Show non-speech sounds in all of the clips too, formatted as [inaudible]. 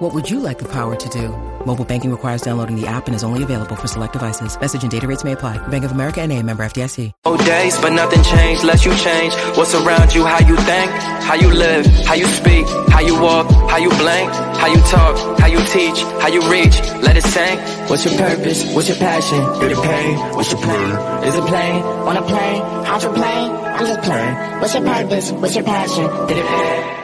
What would you like the power to do? Mobile banking requires downloading the app and is only available for select devices. Message and data rates may apply. Bank of America and a member FDIC. Oh, days, but nothing changed unless you change. What's around you, how you think, how you live, how you speak, how you walk, how you blink, how you talk, how you teach, how you reach. Let it sink. What's your purpose? What's your passion? Did it pay? What's your plan? Is it plane? On a plane? How's your plane? I'm just playing. What's your purpose? What's your passion? Did it pay?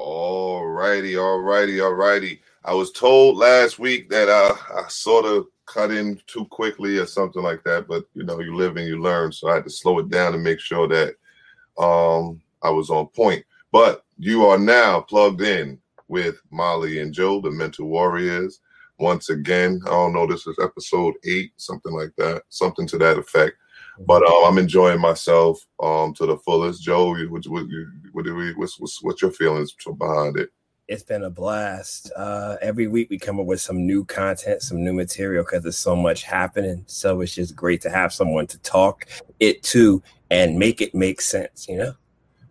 All righty, all righty, all righty. I was told last week that uh, I sort of cut in too quickly or something like that, but you know, you live and you learn. So I had to slow it down and make sure that um, I was on point. But you are now plugged in with Molly and Joe, the Mental Warriors. Once again, I don't know, this is episode eight, something like that, something to that effect. But uh, I'm enjoying myself um, to the fullest. Joe, what, what, what do we, what's, what's, what's your feelings behind it? It's been a blast. Uh, every week we come up with some new content, some new material because there's so much happening. So it's just great to have someone to talk it to and make it make sense, you know?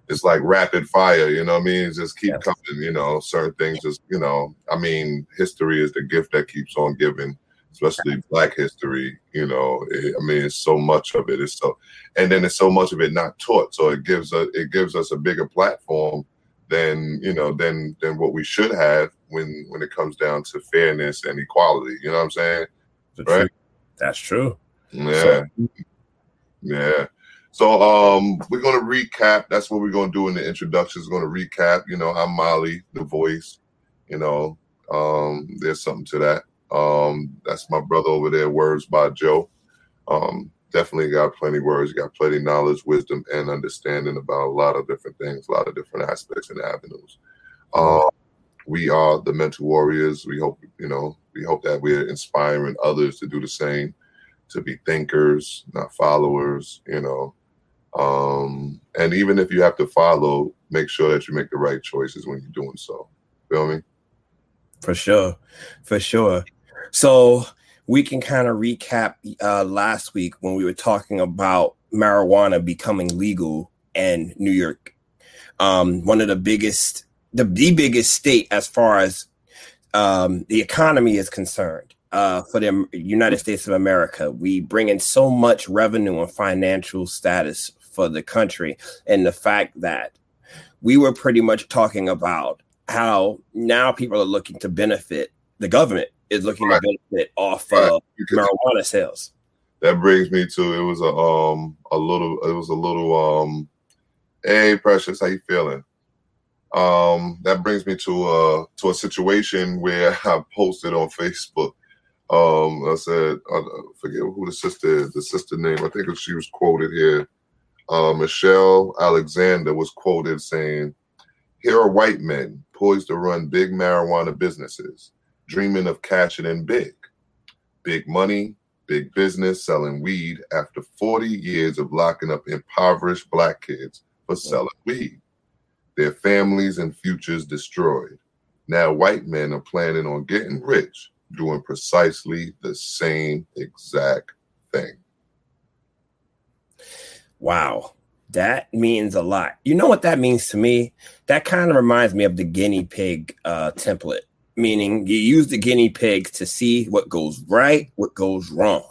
It's like rapid fire, you know what I mean? Just keep yeah. coming, you know, certain things just, you know, I mean, history is the gift that keeps on giving especially Black history. You know, it, I mean, it's so much of it. It's so, and then it's so much of it not taught. So it gives us it gives us a bigger platform than you know than than what we should have when when it comes down to fairness and equality. You know what I'm saying? That's right. True. That's true. Yeah. So, yeah. So um we're gonna recap. That's what we're gonna do in the introductions. We're gonna recap. You know, I'm Molly, the voice. You know, um, there's something to that. Um, that's my brother over there, Words by Joe. Um, definitely got plenty words, got plenty knowledge, wisdom, and understanding about a lot of different things, a lot of different aspects and avenues. Um, we are the mental warriors. We hope, you know, we hope that we're inspiring others to do the same, to be thinkers, not followers, you know. Um, and even if you have to follow, make sure that you make the right choices when you're doing so. Feel me? For sure. For sure. So we can kind of recap uh, last week when we were talking about marijuana becoming legal in New York. Um, one of the biggest, the, the biggest state as far as um, the economy is concerned uh, for the United States of America. We bring in so much revenue and financial status for the country, and the fact that we were pretty much talking about how now people are looking to benefit the government is looking right. to benefit off right. uh, marijuana sales. That brings me to it was a um a little it was a little um hey precious how you feeling um that brings me to a to a situation [laughs] where I posted on Facebook um I said I forget who the sister is the sister name I think she was quoted here uh, Michelle Alexander was quoted saying here are white men poised to run big marijuana businesses dreaming of cashing in big. Big money, big business selling weed after 40 years of locking up impoverished black kids for selling weed. Their families and futures destroyed. Now, white men are planning on getting rich doing precisely the same exact thing. Wow. That means a lot. You know what that means to me? That kind of reminds me of the guinea pig uh, template meaning you use the guinea pigs to see what goes right, what goes wrong.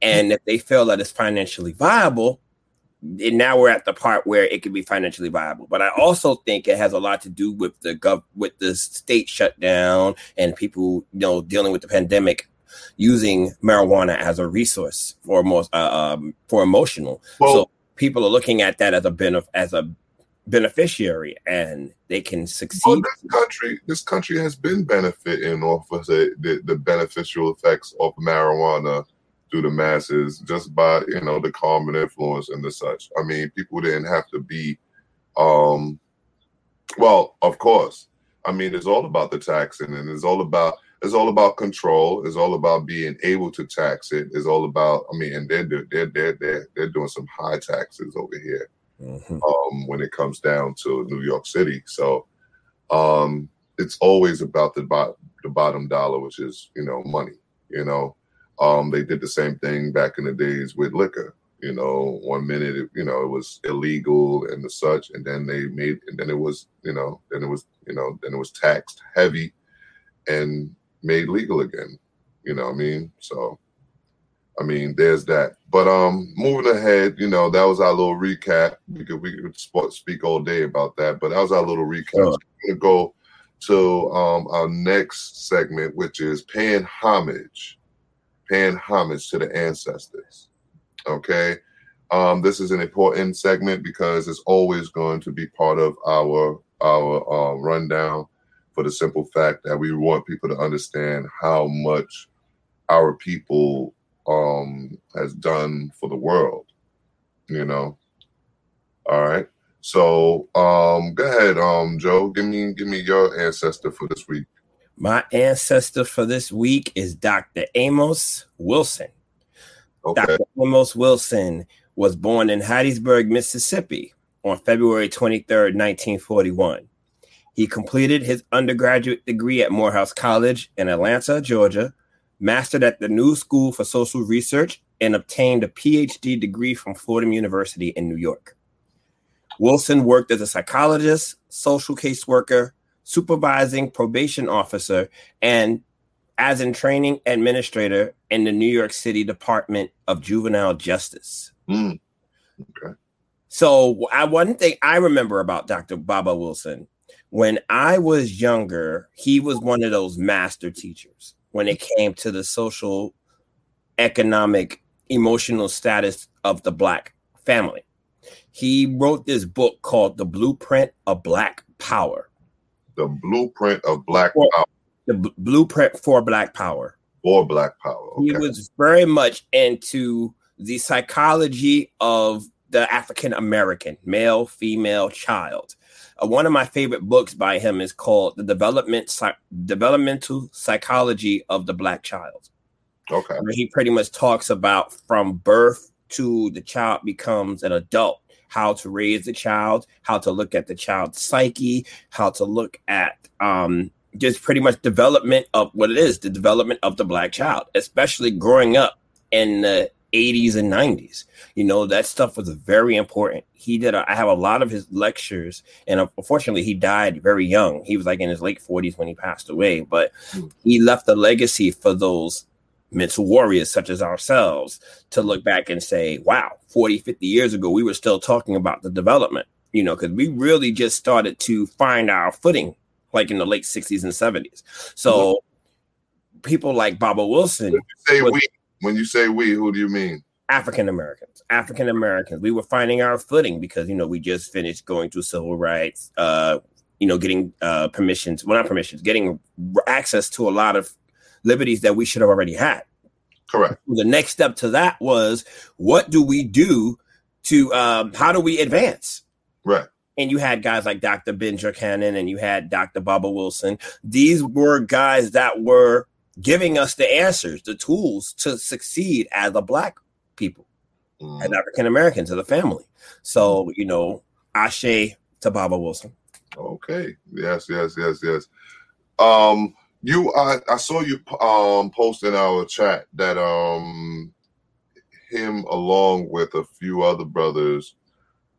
And if they feel that it's financially viable, and now we're at the part where it can be financially viable. But I also think it has a lot to do with the gov with the state shutdown and people, you know, dealing with the pandemic, using marijuana as a resource for most uh, um, for emotional. Well, so people are looking at that as a benefit as a beneficiary and they can succeed. Well, this country, this country has been benefiting off of the, the, the beneficial effects of marijuana through the masses just by you know the calming influence and the such. I mean, people didn't have to be, um, well, of course. I mean, it's all about the taxing and it's all about. it's all about control. It's all about being able to tax it. It's all about, I mean, and they're they're they're they're, they're doing some high taxes over here mm-hmm. um, when it comes down to New York City. So um, it's always about the bot the bottom dollar, which is you know money. You know, um, they did the same thing back in the days with liquor. You know, one minute it, you know it was illegal and the such, and then they made, and then it was you know, then it was you know, then it was taxed heavy, and made legal again. You know what I mean? So, I mean, there's that. But um, moving ahead, you know, that was our little recap. We could we could speak all day about that, but that was our little recap. Sure. So we're gonna go to um our next segment, which is paying homage, paying homage to the ancestors. Okay. Um, this is an important segment because it's always going to be part of our our uh, rundown for the simple fact that we want people to understand how much our people um, has done for the world. You know. All right. So um, go ahead, um, Joe. Give me give me your ancestor for this week. My ancestor for this week is Dr. Amos Wilson. Okay. Dr. Amos Wilson was born in Hattiesburg, Mississippi on February 23rd, 1941. He completed his undergraduate degree at Morehouse College in Atlanta, Georgia, mastered at the New School for Social Research, and obtained a PhD degree from Fordham University in New York. Wilson worked as a psychologist, social caseworker, supervising probation officer, and as in training administrator in the New York City Department of Juvenile Justice. Mm. Okay. So, I, one thing I remember about Dr. Baba Wilson when I was younger, he was one of those master teachers when it came to the social, economic, emotional status of the Black family. He wrote this book called The Blueprint of Black Power. The Blueprint of Black for, Power. The B- Blueprint for Black Power. For Black Power. Okay. He was very much into the psychology of the African American male, female, child uh, one of my favorite books by him is called "The Development Developmental Psychology of the Black Child." Okay, where he pretty much talks about from birth to the child becomes an adult, how to raise the child, how to look at the child's psyche, how to look at um, just pretty much development of what it is, the development of the black child, especially growing up in the 80s and 90s. You know, that stuff was very important. He did, a, I have a lot of his lectures, and unfortunately, he died very young. He was like in his late 40s when he passed away, but he left a legacy for those mental warriors such as ourselves to look back and say, wow, 40, 50 years ago, we were still talking about the development, you know, because we really just started to find our footing like in the late 60s and 70s. So, mm-hmm. people like Baba Wilson. Say was, we when you say we, who do you mean? African Americans. African Americans. We were finding our footing because you know we just finished going through civil rights. Uh, you know, getting uh, permissions. Well, not permissions. Getting access to a lot of liberties that we should have already had. Correct. The next step to that was what do we do to um, how do we advance? Right. And you had guys like Dr. Ben Cannon and you had Dr. Baba Wilson. These were guys that were giving us the answers, the tools to succeed as a black people, mm. as African Americans, as a family. So, you know, Ashe to Baba Wilson. Okay. Yes, yes, yes, yes. Um, you I, I saw you um post in our chat that um him along with a few other brothers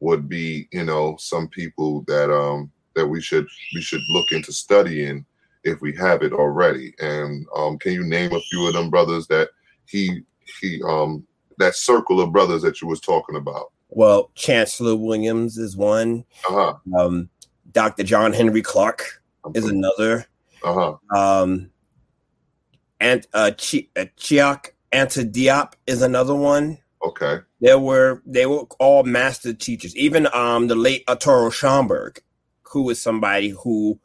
would be, you know, some people that um that we should we should look into studying if we have it already. And um, can you name a few of them brothers that he he um that circle of brothers that you was talking about? Well, Chancellor Williams is one. Uh-huh. Um, Dr. John Henrik Clarke is another. Uh-huh. Um, and uh, Ch- uh, Cheikh Anta Diop is another one. Okay. There were they were all master teachers. Even um the late Arturo Schomburg, who was somebody who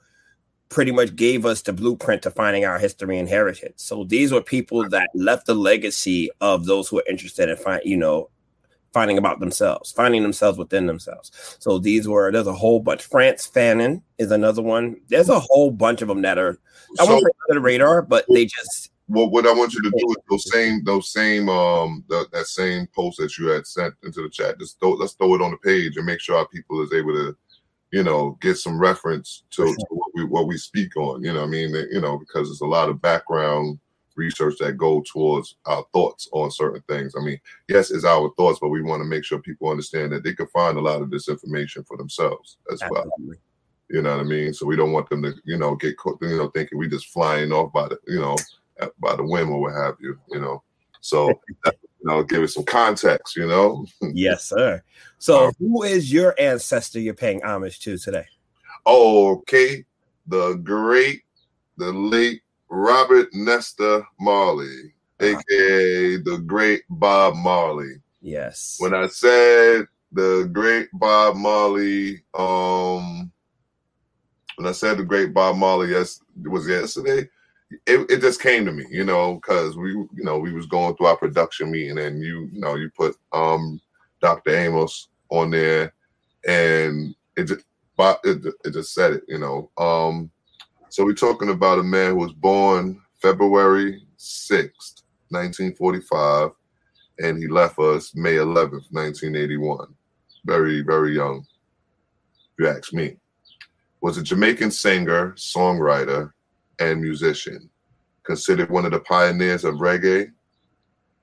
pretty much gave us the blueprint to finding our history and heritage. So these were people that left the legacy of those who are interested in find, you know, finding about themselves, finding themselves within themselves. So these were there's a whole bunch. Frantz Fanon is another one. There's a whole bunch of them that are I won't say under the radar, but they just Well, what I want you to do is those same those same um the, that same post that you had sent into the chat. Just throw, let's throw it on the page and make sure our people is able to, you know, get some reference to, to what we what we speak on. You know, what I mean, you know, because there's a lot of background research that go towards our thoughts on certain things. I mean, yes, it's our thoughts, but we want to make sure people understand that they can find a lot of this information for themselves as well. You know what I mean? So we don't want them to, you know, get caught, you know, thinking we just flying off by the, you know, by the whim or what have you, you know. So that, [laughs] you know, give it some context, you know. yes, sir. So who is your ancestor you're paying homage to today? Okay, the great, the late Robert Nesta Marley, aka the great Bob Marley. Yes. When I said the great Bob Marley, um, when I said the great Bob Marley, yes, it was yesterday. It, it just came to me, you know, because we, you know, we was going through our production meeting, and you, you know, you put um Dr. Amos on there, and it just, it, it just said it, you know. Um, so we're talking about a man who was born February sixth, nineteen forty-five, and he left us May eleventh, nineteen eighty-one. Very, very young, if you ask me was a Jamaican singer, songwriter, and musician. Considered one of the pioneers of reggae,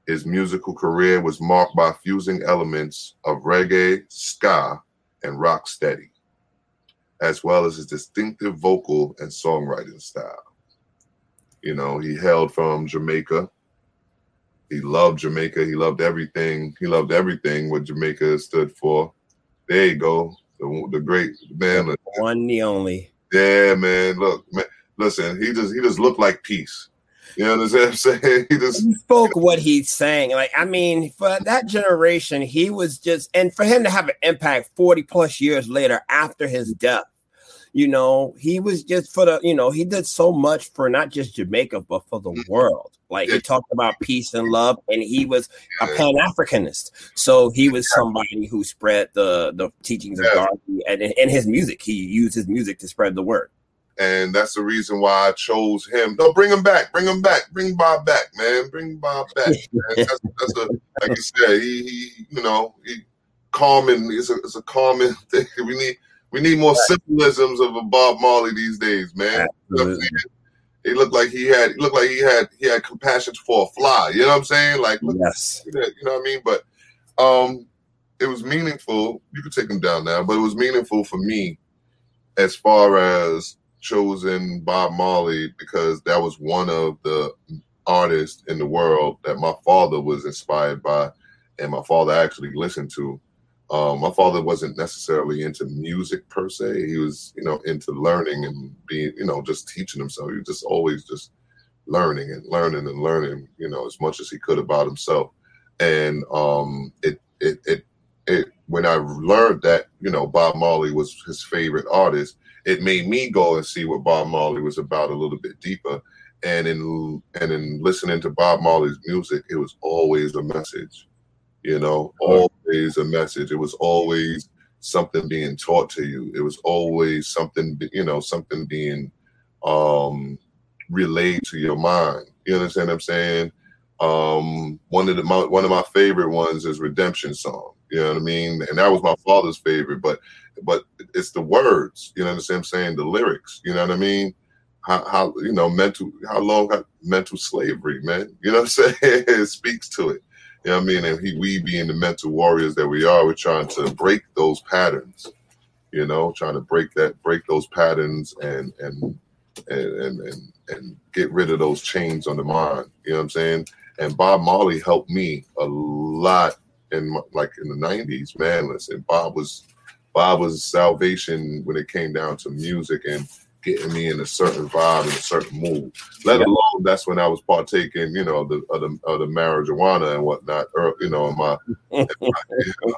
his musical career was marked by fusing elements of reggae, ska, and rock steady, as well as his distinctive vocal and songwriting style. You know, he hailed from Jamaica. He loved Jamaica. He loved everything. He loved everything what Jamaica stood for. There you go. The, the great man. The one, the only. Yeah, man. Look, man. Listen, he just he just looked like peace. You know what I'm saying? [laughs] He just he spoke what he's saying. Like, I mean, for that generation, he was just, and for him to have an impact 40 plus years later after his death, you know, he was just for the, you know, he did so much for not just Jamaica, but for the mm-hmm. world. Like, he talked about peace and love, and he was a Pan Africanist. So he was somebody who spread the the teachings of God, and in his music, he used his music to spread the word and that's the reason why I chose him. No, bring him back, bring him back, bring Bob back, man, bring Bob back. Man. That's, that's a like you said, he, he you know, he calming. It's a it's a calming [laughs] thing. We need we need more symbolisms of a Bob Marley these days, man. He looked like he had he looked like he had he had compassion for a fly. You know what I'm saying? Like yes, you know what I mean. But um, it was meaningful. You could take him down now, but it was meaningful for me as far as chosen Bob Marley because that was one of the artists in the world that my father was inspired by and my father actually listened to. Um, my father wasn't necessarily into music per se. He was, you know, into learning and being, you know, just teaching himself. He was just always just learning and learning and learning, you know, as much as he could about himself. And um, it, it, it, it, when I learned that, you know, Bob Marley was his favorite artist, it made me go and see what Bob Marley was about a little bit deeper. And in and in listening to Bob Marley's music, it was always a message, you know, always a message. It was always something being taught to you. It was always something, you know, something being um relayed to your mind. You understand what I'm saying? Um, one of the my, one of my favorite ones is Redemption Song. You know what I mean? And that was my father's favorite, but but it's the words, you know what I'm saying? The lyrics, you know what I mean? How, how you know mental how long got mental slavery, man. You know what I'm [laughs] saying? it speaks to it. You know what I mean? And he, we being the mental warriors that we are, we're trying to break those patterns. You know, trying to break that, break those patterns, and and and and and, and get rid of those chains on the mind. You know what I'm saying? And Bob Marley helped me a lot in like in the '90s. Man, listen, Bob was Bob was salvation when it came down to music and getting me in a certain vibe and a certain mood. Let yeah. alone that's when I was partaking, you know, the of the, of the marijuana and whatnot, or you know, in my, in my you know,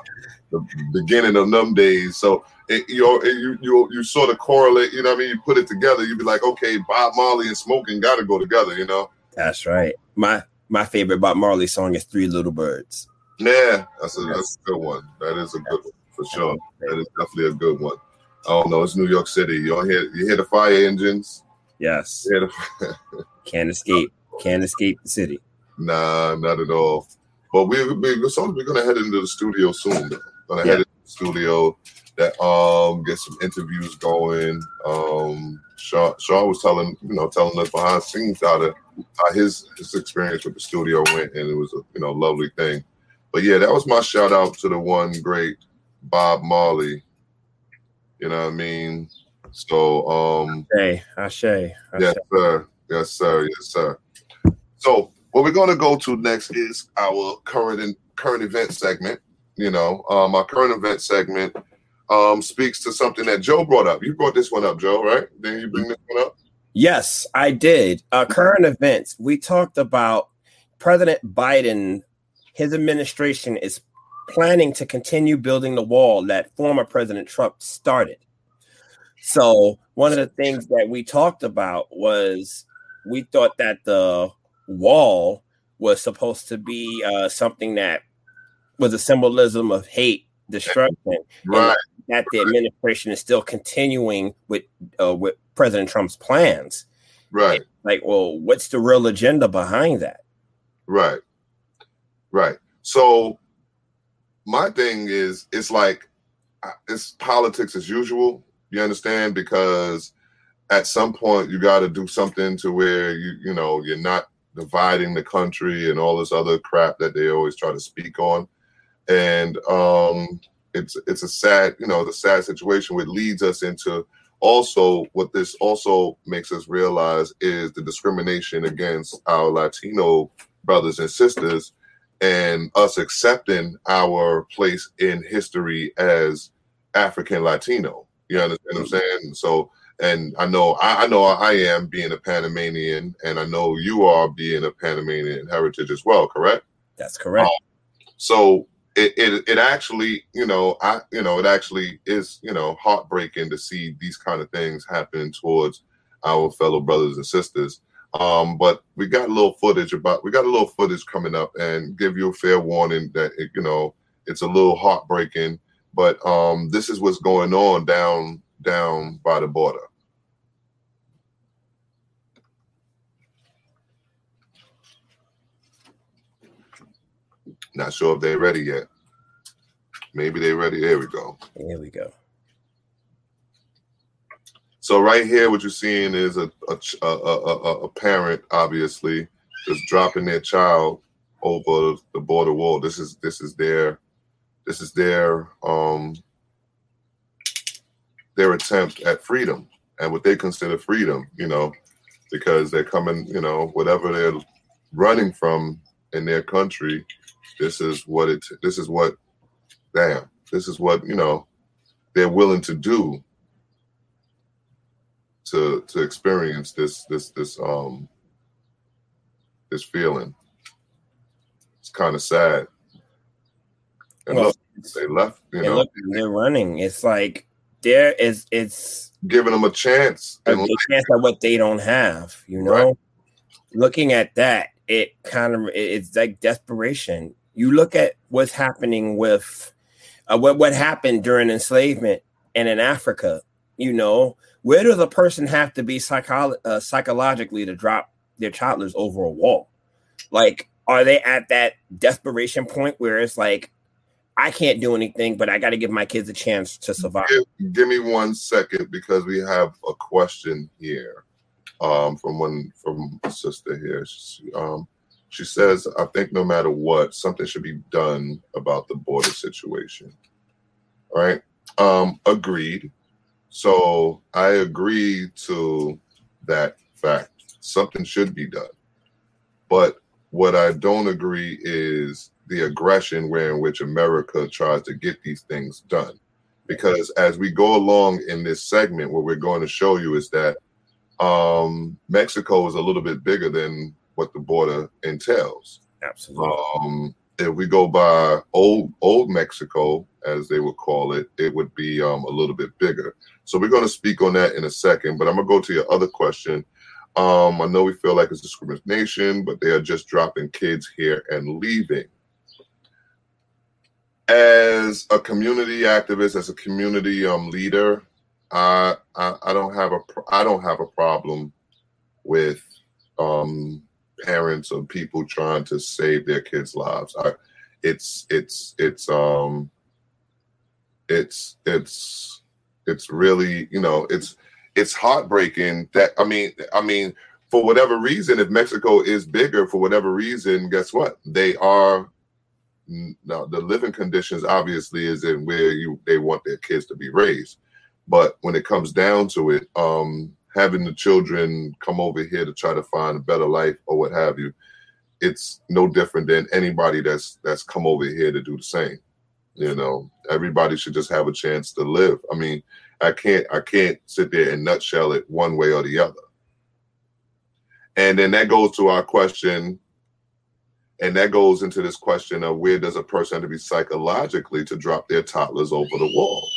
the beginning of them days. So it, you know, it, you you you sort of correlate. You know, I mean, you put it together. You'd be like, okay, Bob Marley and smoking got to go together. You know. That's right. My my favorite Bob Marley song is Three Little Birds. Yeah, that's a that's a good one. That is a good one for sure. That is definitely a good one. I don't know. It's New York City. You don't hear you hear the fire engines. Yes. The- [laughs] Can't escape. Can't escape the city. Nah, not at all. But we we so we're gonna head into the studio soon. Though. Gonna Yeah. head into the studio that um get some interviews going. Um Shaw Shaw was telling you know telling us behind the scenes how to how his his experience with the studio went and it was a you know lovely thing. But yeah, that was my shout out to the one great Bob Marley. You know what I mean? So um Hey, Ashe. Ashe. Yes, sir. Yes, sir. Yes, sir. So what we're going to go to next is our current and current event segment. You know, um, our current event segment um, speaks to something that Joe brought up. You brought this one up, Joe, right? Then you bring this one up. Yes, I did. Uh, current events. We talked about President Biden. His administration is planning to continue building the wall that former President Trump started. So one of the things that we talked about was we thought that the wall was supposed to be uh, something that was a symbolism of hate, destruction, Right. that the administration is still continuing with uh, with President Trump's plans. Right. Like, well, what's the real agenda behind that? Right. Right. So my thing is it's like uh, it's politics as usual. You understand? Because at some point you got to do something to where you you know you're not dividing the country and all this other crap that they always try to speak on. And um it's it's a sad, you know, the sad situation which leads us into also what this also makes us realize is the discrimination against our Latino brothers and sisters and us accepting our place in history as African Latino. You understand what I'm saying? So, and I know I, I know I am being a Panamanian, and I know you are being a Panamanian heritage as well. Correct? That's correct. So it, it it actually, you know, I you know, it actually is, you know, heartbreaking to see these kind of things happen towards our fellow brothers and sisters. Um, but we got a little footage about we got a little footage coming up and give you a fair warning that it, you know it's a little heartbreaking. But um, this is what's going on down down by the border. Not sure if they're ready yet. Maybe they're ready. There we go. Here we go. So right here, what you're seeing is a a, a, a, a, a parent, obviously, just dropping their child over the border wall. This is this is their this is their um their attempt at freedom and what they consider freedom. You know, because they're coming. You know, whatever they're running from in their country, this is what it. This is what. Damn. This is what you know. They're willing to do to to experience this this this um this feeling. It's kind of sad. And Well, look, they left, you know, look, they're running. It's like there is it's giving them a chance. a a chance at what they don't have. You know, Right. looking at that, it kind of it's like desperation. You look at what's happening with uh, what what happened during enslavement and in Africa. You know, where does a person have to be uh, psychologically to drop their toddlers over a wall? Like, are they at that desperation point where it's like, I can't do anything, but I got to give my kids a chance to survive? give, give me one second because we have a question here um, from one from a sister here. She, um, she says, "I think no matter what, something should be done about the border situation." All right, um, agreed. So I agree to that fact. Something should be done, but what I don't agree is the aggression where in which America tries to get these things done because as we go along in this segment, what we're going to show you is that um, Mexico is a little bit bigger than what the border entails. Absolutely. Um, if we go by old old Mexico, as they would call it, it would be um, a little bit bigger. So we're going to speak on that in a second. But I'm going to go to your other question. Um, I know we feel like it's discrimination, but they are just dropping kids here and leaving. as a community activist, as a community um, leader, I, I don't have a I don't have a problem with um, parents or people trying to save their kids' lives. I, it's it's it's um it's it's it's really you know it's it's heartbreaking that I mean I mean for whatever reason if Mexico is bigger for whatever reason guess what they are now the living conditions obviously is in where you they want their kids to be raised but when it comes down to it um having the children come over here to try to find a better life or what have you it's no different than anybody that's that's come over here to do the same you know? Everybody should just have a chance to live. I mean i can't i can't sit there and nutshell it one way or the other. And then that goes to our question and that goes into this question of where does a person have to be psychologically to drop their toddlers over the wall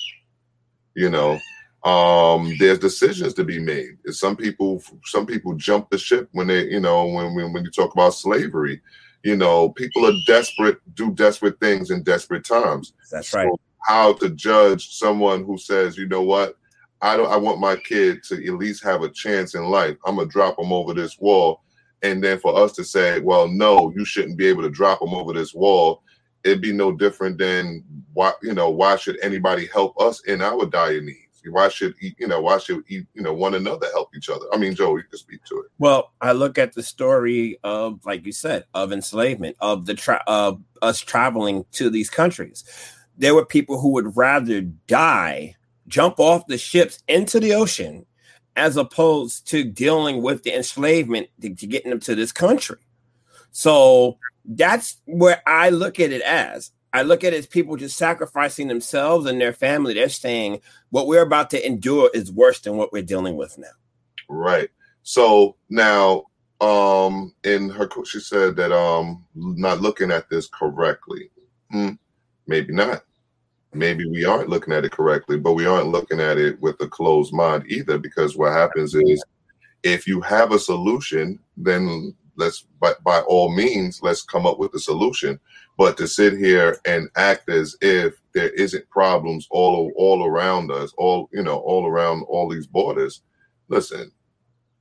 you know um there's decisions to be made. Some people some people jump the ship when they you know when when, when you talk about slavery you know people are desperate do desperate things in desperate times. That's right. How to judge someone who says you know what? I don't i want my kid to at least have a chance in life. I'm gonna drop them over this wall. And then for us to say, well, no, you shouldn't be able to drop them over this wall, it'd be no different than why, you know, why should anybody help us in our dire needs? Why should you know? Why should you know one another help each other? I mean, Joe, you can speak to it. Well, I look at the story of, like you said, of enslavement, of the tra- of us traveling to these countries. There were people who would rather die, jump off the ships into the ocean, as opposed to dealing with the enslavement to, to getting them to this country. So that's where I look at it as. I look at it as people just sacrificing themselves and their family. They're saying what we're about to endure is worse than what we're dealing with now. Right. So now, um, in her, she said that um, not looking at this correctly. Hmm, maybe not maybe we aren't looking at it correctly, but we aren't looking at it with a closed mind either. Because what happens is, if you have a solution, then let's by, by all means let's come up with a solution. But to sit here and act as if there isn't problems all all around us, all you know, all around all these borders, listen,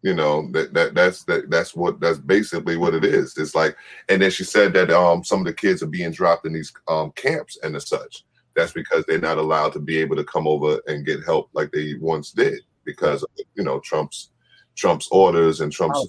you know that that that's that that's what that's basically what it is. It's like, and then she said that um some of the kids are being dropped in these um camps and as such that's because they're not allowed to be able to come over and get help like they once did because of, you know Trump's Trump's orders and Trump's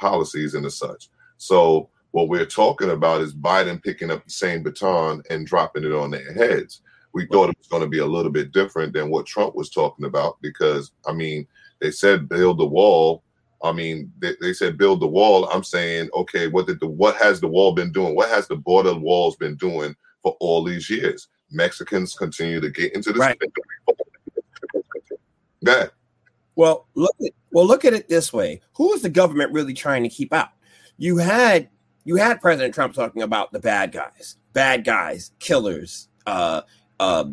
policies and the such. So what we're talking about is Biden picking up the same baton and dropping it on their heads. We thought it was going to be a little bit different than what Trump was talking about because I mean they said build the wall. I mean they, they said build the wall. I'm saying okay, what did the what has the wall been doing? What has the border walls been doing for all these years? Mexicans continue to get into this. Right. That. Well, look at well, look at it this way: Who is the government really trying to keep out? You had you had President Trump talking about the bad guys, bad guys, killers, uh, uh,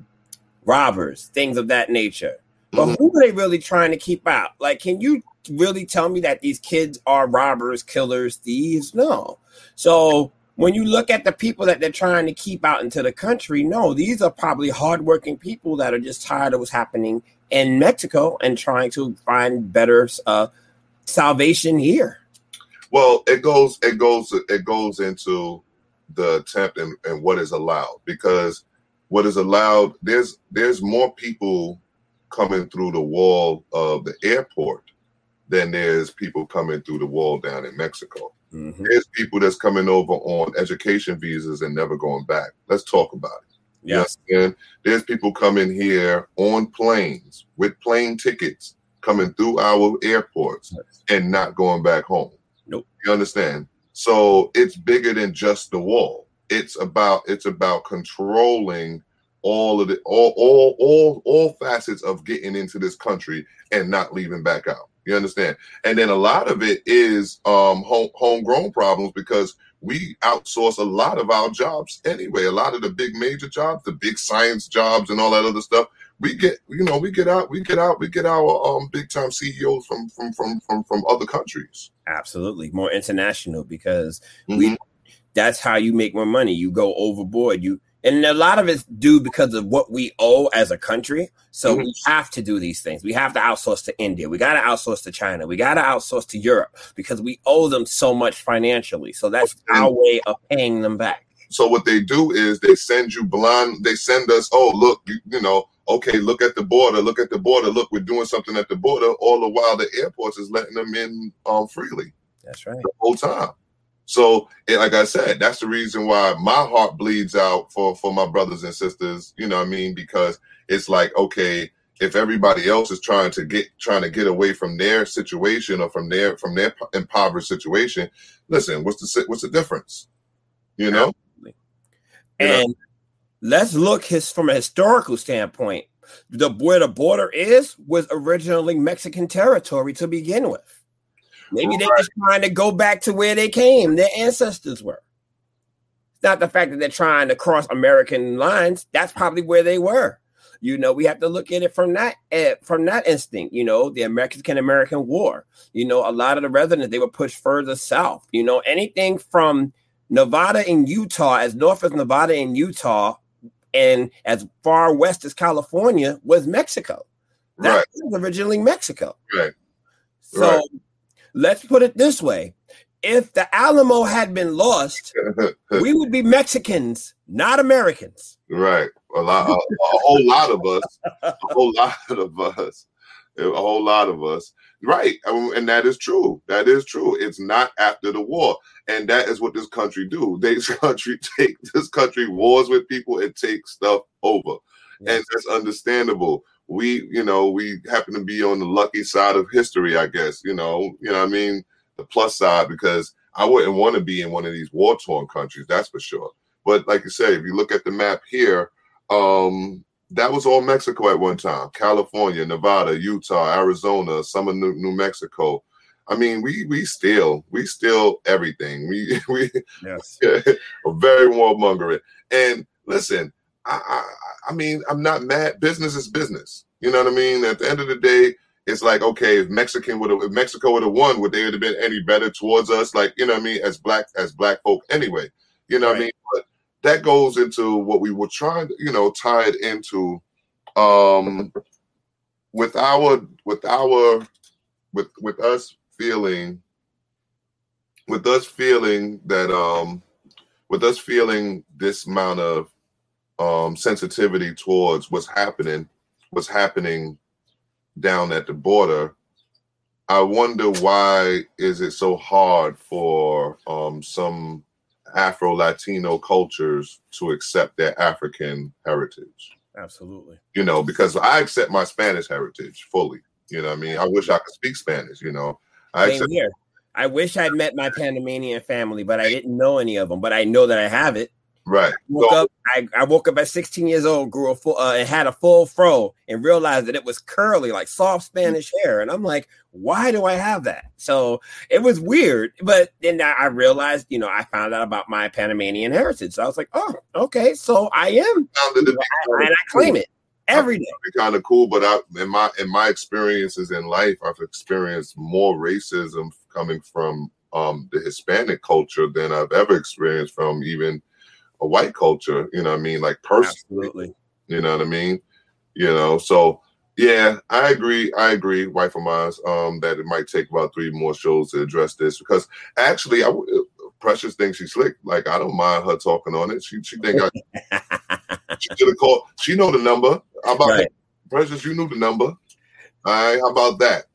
robbers, things of that nature. But mm-hmm. who are they really trying to keep out? Like, can you really tell me that these kids are robbers, killers, thieves? No. So when you look at the people that they're trying to keep out into the country, no, these are probably hardworking people that are just tired of what's happening in Mexico and trying to find better uh, salvation here. Well, it goes, it goes, it goes into the attempt and, and what is allowed because what is allowed there's there's more people coming through the wall of the airport than there's people coming through the wall down in Mexico. Mm-hmm. There's people that's coming over on education visas and never going back. Let's talk about it. Yes. And there's people coming here on planes with plane tickets coming through our airports yes. and not going back home. Nope. You understand? So it's bigger than just the wall. It's about it's about controlling all of the all all all all facets of getting into this country and not leaving back out. You understand? And then a lot of it is um, home, homegrown problems because we outsource a lot of our jobs anyway. A lot of the big major jobs, the big science jobs, and all that other stuff. We get, you know, we get out, we get out, we get our um, big time CEOs from from from from from other countries. Absolutely, more international because mm-hmm. we. That's how you make more money. You go overboard. You and a lot of it's due because of what we owe as a country. So mm-hmm. we have to do these things. We have to outsource to India. We got to outsource to China. We got to outsource to Europe because we owe them so much financially. So that's our way of paying them back. So what they do is they send you blind. They send us, oh look, you, you know, okay, look at the border, look at the border, look, we're doing something at the border. All the while the airports is letting them in um, freely. That's right. The whole time. So, like I said, that's the reason why my heart bleeds out for for my brothers and sisters. You know what I mean? Because it's like, okay, if everybody else is trying to get trying to get away from their situation or from their from their impoverished situation, listen, what's the what's the difference? You know. And let's look his from a historical standpoint. The where the border is was originally Mexican territory to begin with. Maybe right. they're just trying to go back to where they came, their ancestors were. It's not the fact that they're trying to cross American lines. That's probably where they were. You know, we have to look at it from that uh, from that instinct. You know, the Mexican American War. You know, a lot of the residents they were pushed further south. You know, anything from Nevada and Utah, as north as Nevada and Utah, and as far west as California was Mexico. That right. was originally Mexico. Right. So right. Let's put it this way. If the Alamo had been lost, [laughs] we would be Mexicans, not Americans. Right. A lot a, a whole lot of us. A whole lot of us. A whole lot of us. Right. Um, and that is true. That is true. It's not after the war. And that is what this country do. This [laughs] country take this country wars with people and take stuff over. Yes. And that's understandable. We, you know, we happen to be on the lucky side of history, I guess. You know, you know I mean? The plus side, because I wouldn't want to be in one of these war-torn countries, that's for sure. But like you say, if you look at the map here, um, that was all Mexico at one time. California, Nevada, Utah, Arizona, some of New, New Mexico. I mean, we we steal, we steal everything. We [laughs] we yes. [laughs] very warmongering. And listen, I, I I mean, I'm not mad. Business is business. You know what I mean? At the end of the day, it's like okay, if Mexican would have, if Mexico would have won, would they have been any better towards us? Like you know what I mean? As black as black folk, anyway. You know right. what I mean? But that goes into what we were trying to, you know, tie it into um with our with our with with us feeling with us feeling that um with us feeling this amount of um sensitivity towards what's happening what's happening down at the border i wonder why is it so hard for um some Afro Latino cultures to accept their African heritage. Absolutely. You know, because I accept my Spanish heritage fully. You know I mean? I wish I could speak Spanish, you know. I accept- here. I wish I'd met my Panamanian family, but I didn't know any of them. But I know that I have it. Right. I woke, so, up, I, I, woke up at 16 years old, grew a full, uh, and had a full fro, and realized that it was curly, like soft Spanish hair. And I'm like, why do I have that? So it was weird. But then I realized, you know, I found out about my Panamanian heritage. So I was like, oh, okay, so I am, and I claim it every day. Kind of cool, but I, in my in my experiences in life, I've experienced more racism coming from um, the Hispanic culture than I've ever experienced from even a white culture, you know what I mean? Like personally. Absolutely. You know what I mean? You know, so yeah, I agree. I agree, wife of mine, um, that it might take about three more shows to address this because actually, I Precious thinks she's slick. Like I don't mind her talking on it. She she think I [laughs] she should have called. She know the number. How about right. Precious? You knew the number. All right. How about that?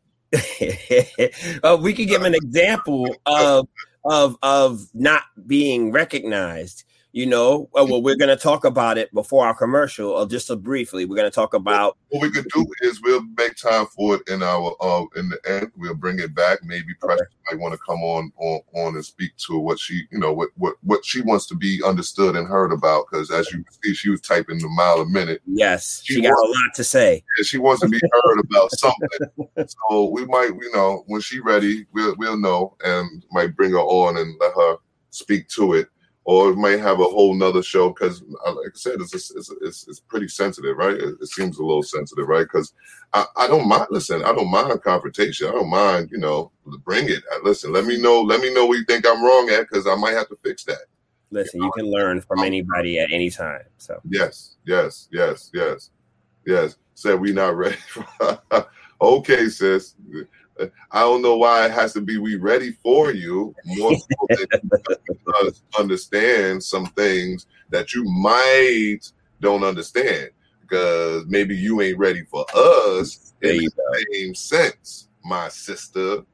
[laughs] uh, we could give an example of of of not being recognized you know, uh, well, we're going to talk about it before our commercial, or just so briefly. We're going to talk about what we could do is we'll make time for it in our um in the end. We'll bring it back. Maybe Precious might want to come on on on and speak to what she you know what what what she wants to be understood and heard about. Because as you see, she was typing the mile a minute. Yes, she, she got wants, a lot to say. Yeah, she wants to be heard about something. so we might, you know, when she ready, we'll we'll know and might bring her on and let her speak to it or it might have a whole nother show because, uh, like I said, it's, it's, it's, it's pretty sensitive, right? It, it, seems a little sensitive, right? Because I, I don't mind. Listen, I don't mind confrontation. I don't mind, you know, bring it. Uh, listen, let me know. Let me know what you think I'm wrong at because I might have to fix that. Listen, you can learn from anybody at any time. So yes, yes, yes, yes, yes. Said we not ready. [laughs] Okay, sis. I don't know why it has to be we ready for you more so [laughs] than understand some things that you might don't understand because maybe you ain't ready for us in the same sense, my sister.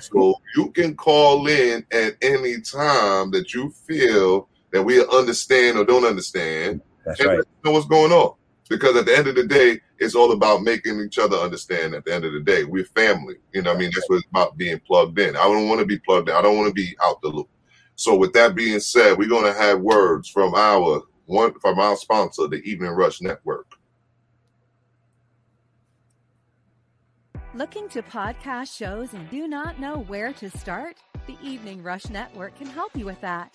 So you can call in at any time that you feel that we understand or don't understand. That's and right. know what's going on. Because at the end of the day, it's all about making each other understand at the end of the day. We're family. You know I mean? That's what it's about being plugged in. I don't want to be plugged in. I don't want to be out the loop. So with that being said, we're gonna have words from our one from our sponsor, the Evening Rush Network. Looking to podcast shows and do not know where to start? The Evening Rush Network can help you with that.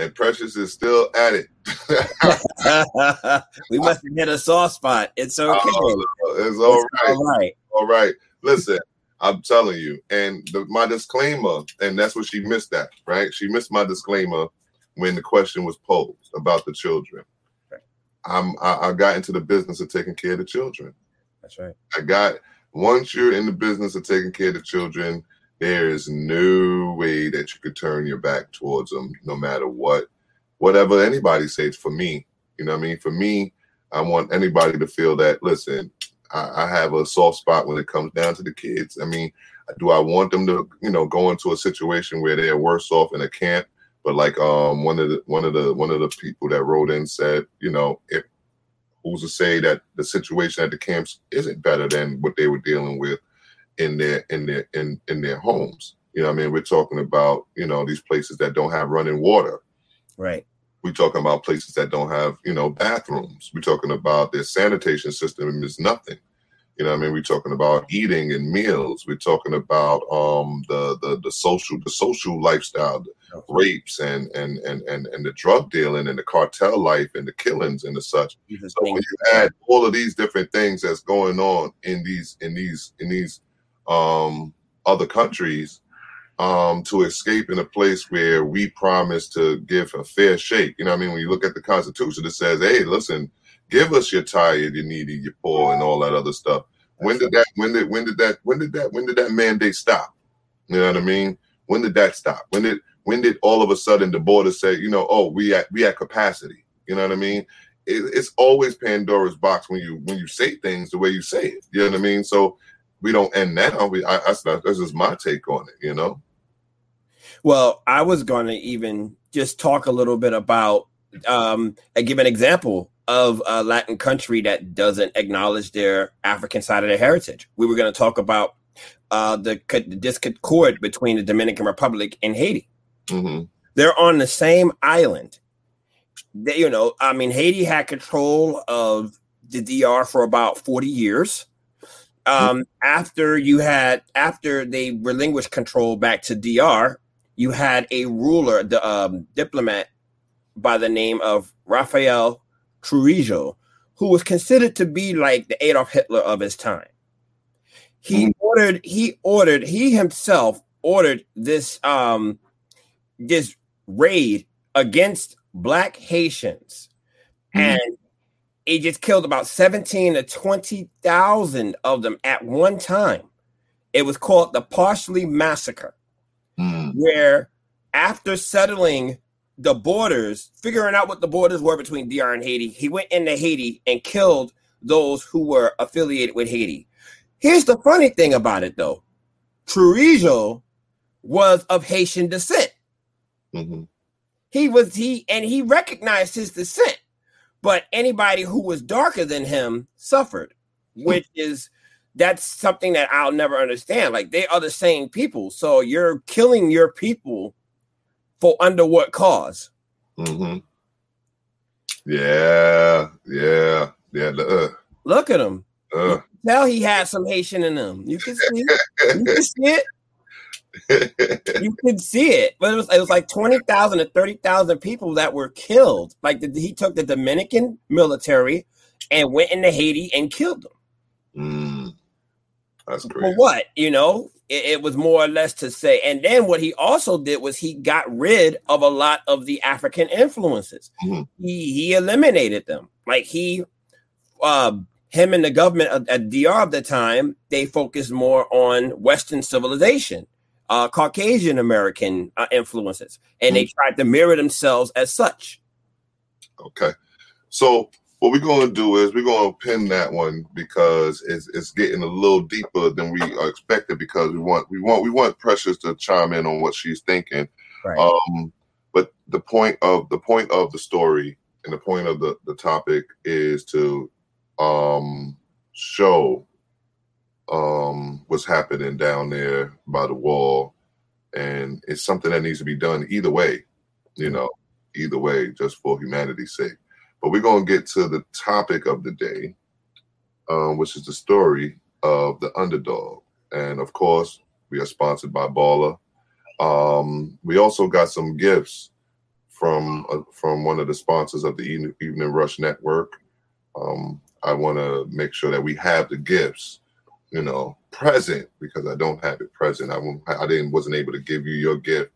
and Precious is still at it. [laughs] we must have hit a soft spot. It's oh, okay. Oh, it's all it's right. All right. All right. Listen, I'm telling you, and the, my disclaimer, and that's what she missed. That right? She missed my disclaimer when the question was posed about the children. Right. I'm I, I got into the business of taking care of the children. That's right. I got once you're in the business of taking care of the children there is no way that you could turn your back towards them, no matter what, whatever anybody says. For me, you know, I mean, for me, I want anybody to feel that. Listen, I, I have a soft spot when it comes down to the kids. I mean, do I want them to, you know, go into a situation where they're worse off in a camp? But like um one of the one of the one of the people that wrote in said, you know, if who's to say that the situation at the camps isn't better than what they were dealing with in their in their in in their homes. You know, I mean, we're talking about you know these places that don't have running water. Right. We're talking about places that don't have you know bathrooms. We're talking about their sanitation system is nothing. You know, I mean, we're talking about eating and meals. We're talking about um, the the the social the social lifestyle, the rapes and and and and and the drug dealing and the cartel life and the killings and the such. So when you add all of these different things that's going on in these in these in these um, other countries um, to escape in a place where we promise to give a fair shake. You know what I mean? When you look at the Constitution, it says, hey, listen, give us your tired, your needy, your poor, and all that other stuff. When did that, when did, when did that, when did that, when did that mandate stop? You know what I mean? When did that stop? When did, when did all of a sudden the border say, you know, oh, we at, we at capacity? You know what I mean? It, it's always Pandora's box when you, when you say things the way you say it. You know what I mean? So we don't end now. We I, I that's just my take on it, you know. Well, I was going to even just talk a little bit about um, and give an example of a Latin country that doesn't acknowledge their African side of their heritage. We were going to talk about uh, the, the discord between the Dominican Republic and Haiti. Mm-hmm. They're on the same island. They, you know, I mean, Haiti had control of the DR for about 40 years um, after you had after they relinquished control back to DR, you had a ruler, the um, diplomat by the name of Rafael Trujillo, who was considered to be like the Adolf Hitler of his time. He mm-hmm. ordered, he ordered, he himself ordered this um this raid against black Haitians. Mm-hmm. And it just killed about 17 to 20,000 of them at one time. It was called the Parsley Massacre, mm. where after settling the borders, figuring out what the borders were between DR and Haiti, he went into Haiti and killed those who were affiliated with Haiti. Here's the funny thing about it, though Trujillo was of Haitian descent. Mm-hmm. He was he and he recognized his descent but anybody who was darker than him suffered, hmm. which is that's something that I'll never understand. Like they are the same people, so you're killing your people for under what cause? Mm-hmm. Yeah, Yeah. Uh, Look at him. uh. Tell he had some Haitian in him. You can see it. You can see it. You can see it. But it was, it was like 20,000 to 30,000 people that were killed. Like the, he took the Dominican military and went into Haiti and killed them. Mm. That's For what? You know, it, it was more or less to say. And then what he also did was he got rid of a lot of the African influences. Mhm. He he eliminated them. Like he, uh, him and the government at, at DR of the time, they focused more on Western civilization, uh, Caucasian American uh, influences, and they tried to mirror themselves as such. Okay. So what we're going to do is we're going to pin that one because it's it's getting a little deeper than we expected because we want we want we want Precious to chime in on what she's thinking. Right. Um, but the point of the point of the story and the point of the the topic is to um show um what's happening down there by the wall. And it's something that needs to be done either way you know either way just for humanity's sake. But we're going to get to the topic of the day um, which is the story of the underdog. And of course we are sponsored by baller. Um, we also got some gifts from uh, from one of the sponsors of the Evening, Evening Rush Network. Um, I want to make sure that we have the gifts, you know, present because I don't have it present. I won't, I didn't wasn't able to give you your gift,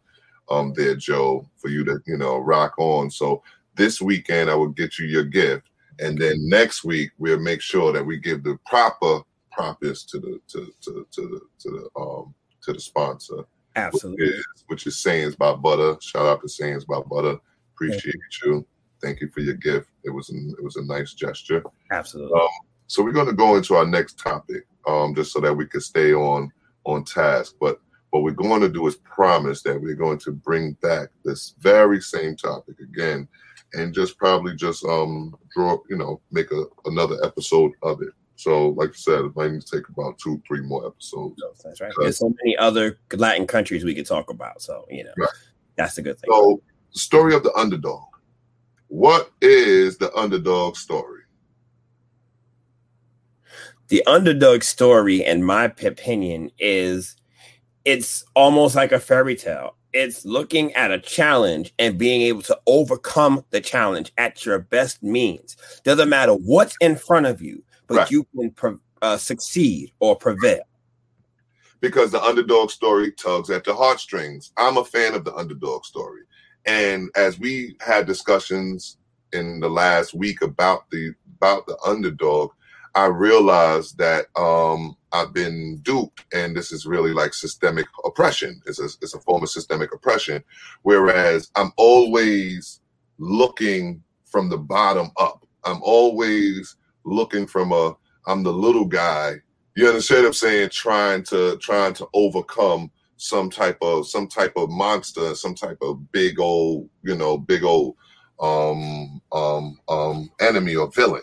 um, there, Joe, for you to you know rock on. So this weekend I will get you your gift, and then next week we'll make sure that we give the proper profits to the to to to the to the um to the sponsor Absolutely. which is, which is Sayings by Butter. Shout out to Sayings by Butter. Appreciate you. Thank you for your gift. It was a, it was a nice gesture. Absolutely. So we're going to go into our next topic, um, just so that we can stay on on task. But what we're going to do is promise that we're going to bring back this very same topic again, and just probably just um draw, you know, make a another episode of it. So, like I said, it might need to take about two, three more episodes. That's right. There's so many other Latin countries we could talk about. So, you know, Right. that's the good thing. So, the story of the underdog. What is the underdog story? The underdog story, in my opinion, is it's almost like a fairy tale. It's looking at a challenge and being able to overcome the challenge at your best means. Doesn't matter what's in front of you, but Right. you can pre- uh, succeed or prevail. Because the underdog story tugs at the heartstrings. I'm a fan of the underdog story. And as we had discussions in the last week about the about the underdog, I realized that um, I've been duped, and this is really like systemic oppression. It's a, it's a form of systemic oppression. Whereas I'm always looking from the bottom up. I'm always looking from a I'm the little guy. You understand what I'm saying? Trying to trying to overcome some type of some type of monster, some type of big old, you know, big old um um um enemy or villain.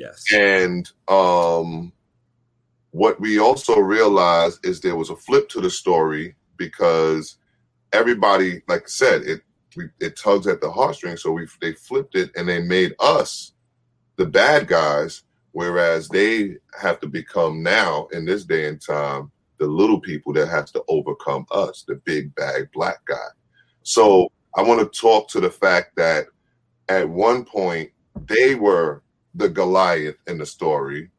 Yes. And um, what we also realized is there was a flip to the story because everybody, like I said, it we, it tugs at the heartstrings. So we they flipped it and they made us the bad guys, whereas they have to become now in this day and time the little people that has to overcome us, the big bad black guy. So I want to talk to the fact that at one point they were the Goliath in the story.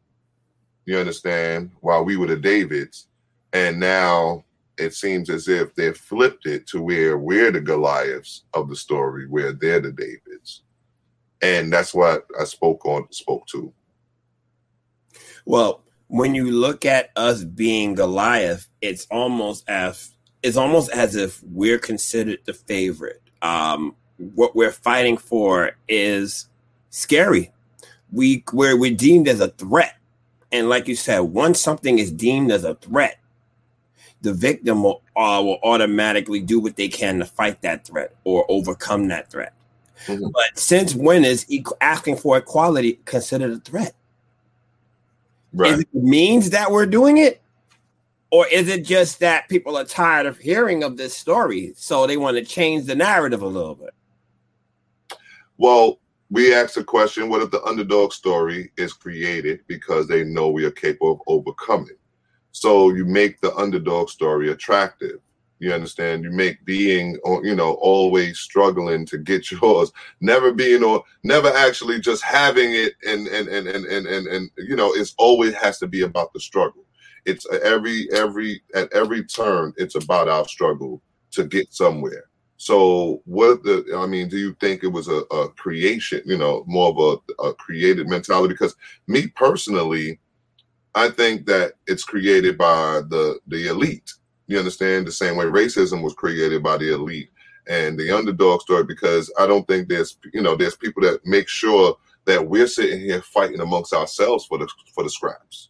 You understand? While we were the Davids. And now it seems as if they flipped it to where we're the Goliaths of the story, where they're the Davids. And that's what I spoke on spoke to. Well, when you look at us being Goliath, it's almost as it's almost as if we're considered the favorite. Um, what we're fighting for is scary. We we're, we're deemed as a threat, and like you said, once something is deemed as a threat, the victim will, uh, will automatically do what they can to fight that threat or overcome that threat. Mhm. But since when is equ- asking for equality considered a threat? Is it means that we're doing it? Or is it just that people are tired of hearing of this story? So they want to change the narrative a little bit. Well, we ask the question: What if the underdog story is created because they know we are capable of overcoming? So you make the underdog story attractive. You understand? You make being, or you know, always struggling to get [laughs] yours, never being or never actually just having it, and and and and and and, and you know, it's always has to be about the struggle. It's every every at every turn, it's about our struggle to get somewhere. So, what the I mean, do you think it was a, a creation, you know, more of a, a created mentality? Because me personally, I think that it's created by the the elite. You understand the same way racism was created by the elite and the underdog story. Because I don't think there's you know there's people that make sure that we're sitting here fighting amongst ourselves for the for the scraps.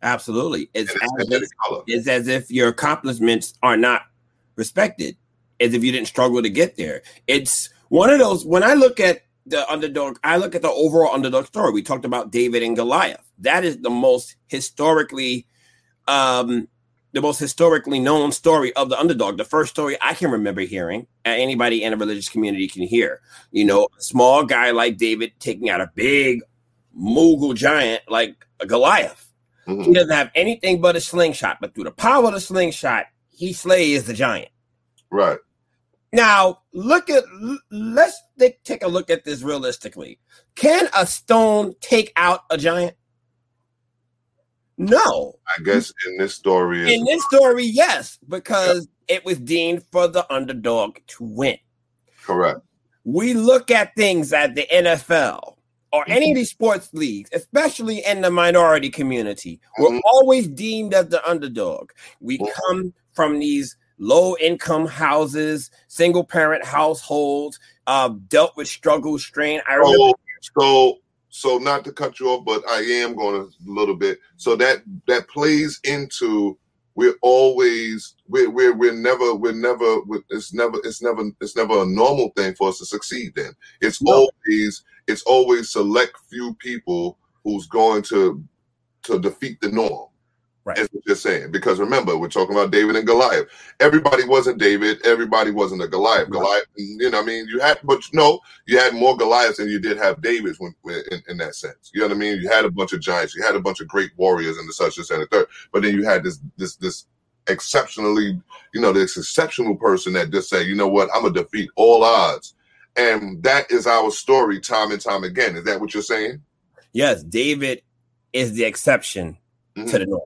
Absolutely, it's as, it's as if your accomplishments are not respected, as if you didn't struggle to get there. It's one of those. When I look at the underdog, I look at the overall underdog story. We talked about David and Goliath. That is the most historically, um, the most historically known story of the underdog. The first story I can remember hearing, anybody in a religious community can hear. You know, a small guy like David taking out a big mogul giant like Goliath. Mm-hmm. He doesn't have anything but a slingshot, but through the power of the slingshot, he slays the giant. Right. Now, look at let's take a look at this realistically. Can a stone take out a giant? No. I guess in this story, in this story, yes, because yeah. it was deemed for the underdog to win. Correct. We look at things at the NFL or any of mm-hmm. these sports leagues, especially in the minority community, mm-hmm. we're always deemed as the underdog. We mm-hmm. come from these low income houses, single parent households, uh, dealt with struggle, strain. I remember. So, so, so not to cut you off, but I am going a little bit. So that that plays into we're always we're we're, we're never we're never it's never it's never it's never a normal thing for us to succeed. Then it's no. always it's always select few people who's going to to defeat the norm. Right. As we're just saying. Because remember, we're talking about David and Goliath. Everybody wasn't David. Everybody wasn't a Goliath. Right. Goliath, you know, I mean, you had, but no, you had more Goliaths than you did have Davids when, in, in, that sense. You know what I mean? You had a bunch of giants. You had a bunch of great warriors and the such, and the third. But then you had this, this, this exceptionally, you know, this exceptional person that just said, you know what, I'm gonna defeat all odds. And that is our story time and time again. Is that what you're saying? Yes, David is the exception mm-hmm. to the norm.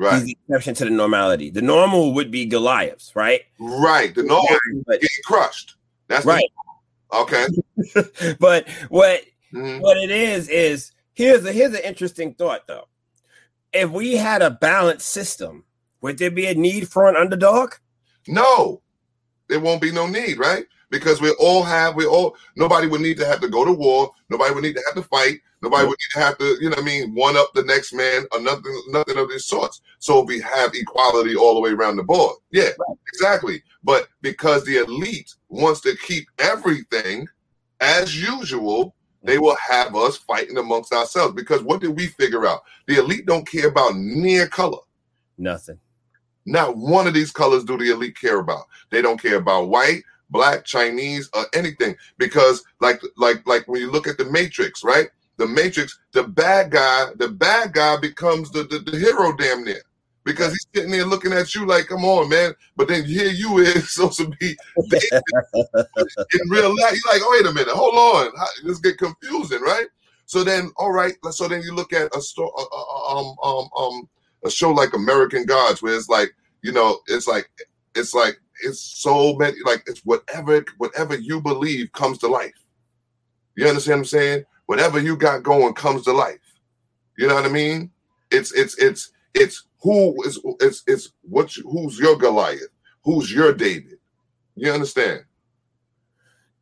Right. He's the exception to the normality. The normal would be Goliaths, right? Right. The normal but, getting crushed. That's right. okay. [laughs] but what mm-hmm. what it is is here's a here's an interesting thought though. If we had a balanced system, would there be a need for an underdog? No, there won't be no need, right? Because we all have, we all, nobody would need to have to go to war. Nobody would need to have to fight. Nobody would need to have to, you know what I mean, one up the next man or nothing, nothing of these sorts. So we have equality all the way around the board. Yeah, right. exactly. But because the elite wants to keep everything as usual, they mm-hmm. will have us fighting amongst ourselves. Because what did we figure out? The elite don't care about near color. Nothing. Not one of these colors do the elite care about. They don't care about white, black, Chinese, or anything. Because like like like when you look at the Matrix, right? the Matrix, the bad guy, the bad guy becomes the, the, the hero damn near. Because he's sitting there looking at you like, come on, man. But then here you is [laughs] supposed to be in real life. You're like, oh, wait a minute, hold on. This get confusing, right? So then, all right. So then you look at a store, um, um, um, a show like American Gods, where it's like, you know, it's like, it's like, it's so many, like it's whatever, whatever you believe comes to life. You understand what I'm saying? whatever you got going comes to life. You know what I mean? It's it's it's it's who is it's it's what you, who's your Goliath, who's your David. You understand?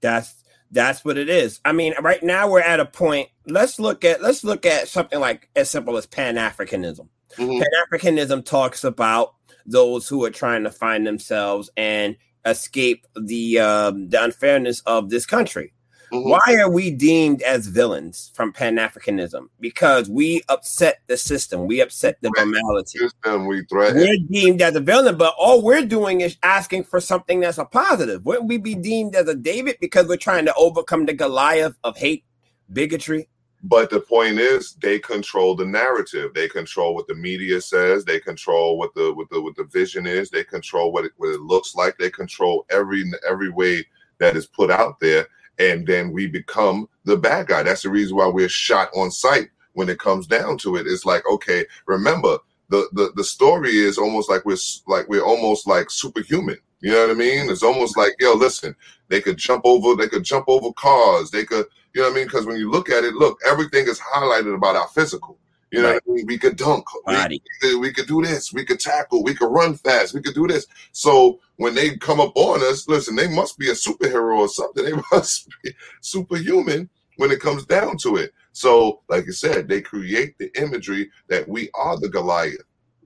That's that's what it is. I mean, right now we're at a point. Let's look at let's look at something like as simple as Pan Africanism. Mm-hmm. Pan Africanism talks about those who are trying to find themselves and escape the um, the unfairness of this country. Mm-hmm. Why are we deemed as villains from Pan Africanism? Because we upset the system, we upset the normality. System, we threaten. We're deemed as a villain, but all we're doing is asking for something that's a positive. Wouldn't we be deemed as a David because we're trying to overcome the Goliath of hate, bigotry? But the point is, they control the narrative. They control what the media says. They control what the what the what the vision is. They control what it what it looks like. They control every every way that is put out there and then we become the bad guy. That's the reason why we're shot on sight when it comes down to it. It's like, okay, remember the the, the story is almost like we're like we're almost like superhuman. You know what I mean? It's almost like, yo, listen, they could jump over, they could jump over cars, they could, you know what I mean? Because when you look at it, look, everything is highlighted about our physical. You know right. I mean? We could dunk. We, we, could do this. We could tackle. We could run fast. We could do this. So when they come up on us, listen, they must be a superhero or something. [laughs] They must be superhuman when it comes down to it. So, like you said, they create the imagery that we are the Goliath.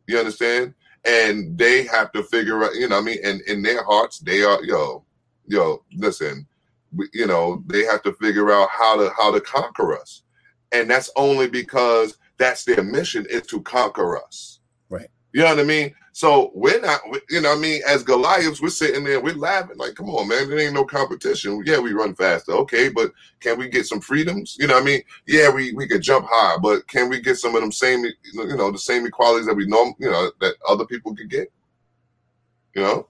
You understand? And they have to figure out, you know, what I mean, and in their hearts, they are, yo, yo, listen, you know, they have to figure out how to how to conquer us. And that's only because that's their mission is to conquer us. Right. You know what I mean? So we're not, you know, I mean, as Goliaths, we're sitting there, we're laughing, like, come on, man, there ain't no competition. Yeah, we run faster, okay, but can we get some freedoms? You know, what I mean, yeah, we we could jump high, but can we get some of them same, you know, the same equalities that we know, you know, that other people could get? You know,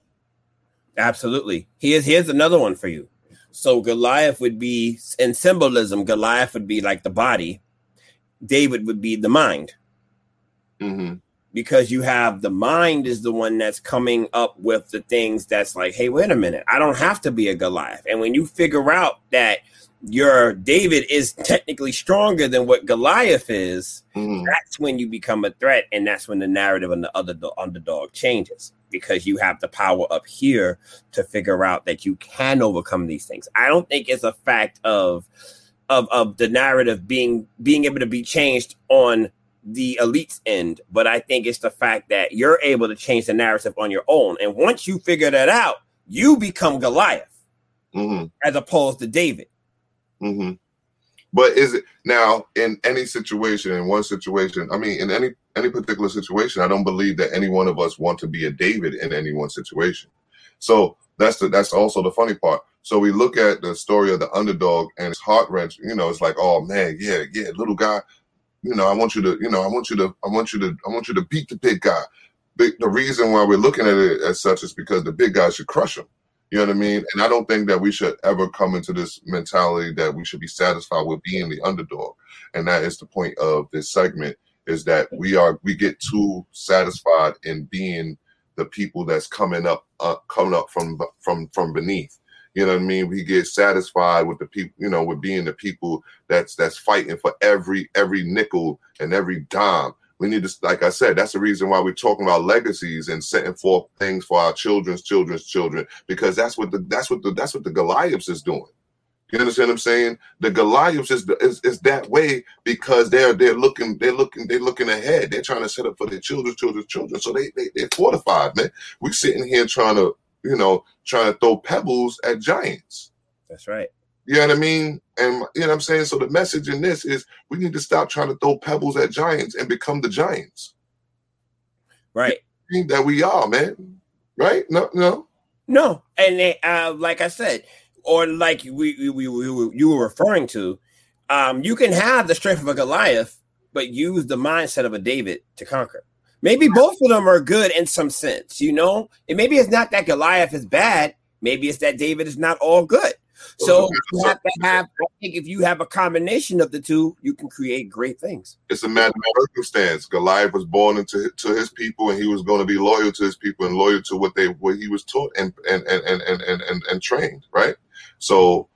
absolutely. Here's here's another one for you. So Goliath would be in symbolism. Goliath would be like the body, David would be the mind. Mm-hmm. Because you have the mind is the one that's coming up with the things that's like, hey, wait a minute, I don't have to be a Goliath. And when you figure out that your David is technically stronger than what Goliath is, mm-hmm. that's when you become a threat, and that's when the narrative on the other the underdog changes because you have the power up here to figure out that you can overcome these things. I don't think it's a fact of of of the narrative being being able to be changed on the elite's end, but I think it's the fact that you're able to change the narrative on your own. And once you figure that out, you become Goliath mm-hmm. as opposed to David. Mm-hmm. But is it now in any situation, in one situation? I mean, in any any particular situation, I don't believe that any one of us want to be a David in any one situation. So that's the that's also the funny part. So we look at the story of the underdog and it's heart wrenching. You know, it's like, oh man, yeah, yeah, little guy. You know, I want you to, you know, I want you to, I want you to, I want you to beat the big guy. The reason why we're looking at it as such is because the big guy should crush him. You know what I mean? And I don't think that we should ever come into this mentality that we should be satisfied with being the underdog. And that is the point of this segment is that we are we get too satisfied in being the people that's coming up uh, coming up from from from beneath you know what I mean? We get satisfied with the people, you know, with being the people that's that's fighting for every every nickel and every dime. We need to, like I said, that's the reason why we're talking about legacies and setting forth things for our children's children's children, because that's what the that's what the that's what the Goliaths is doing. You understand what I'm saying? The Goliaths is, is is that way because they're they're looking they're looking they're looking ahead. They're trying to set up for their children's children's children. So they they they're fortified, man. We're sitting here trying to you know, trying to throw pebbles at giants. That's right. You know what I mean? And you know what I'm saying? So the message in this is we need to stop trying to throw pebbles at giants and become the giants. Right. That we are, man. Right? No, no. No. And they, uh, like I said, or like we, we, we, we you were referring to, um, you can have the strength of a Goliath, but use the mindset of a David to conquer. Maybe both of them are good in some sense, you know? And maybe it's not that Goliath is bad. Maybe it's that David is not all good. So you have to have, I think if you have a combination of the two, you can create great things. It's a matter of circumstance. Goliath was born into to his people and he was going to be loyal to his people and loyal to what they what he was taught and and and and and and, and, and trained, right? So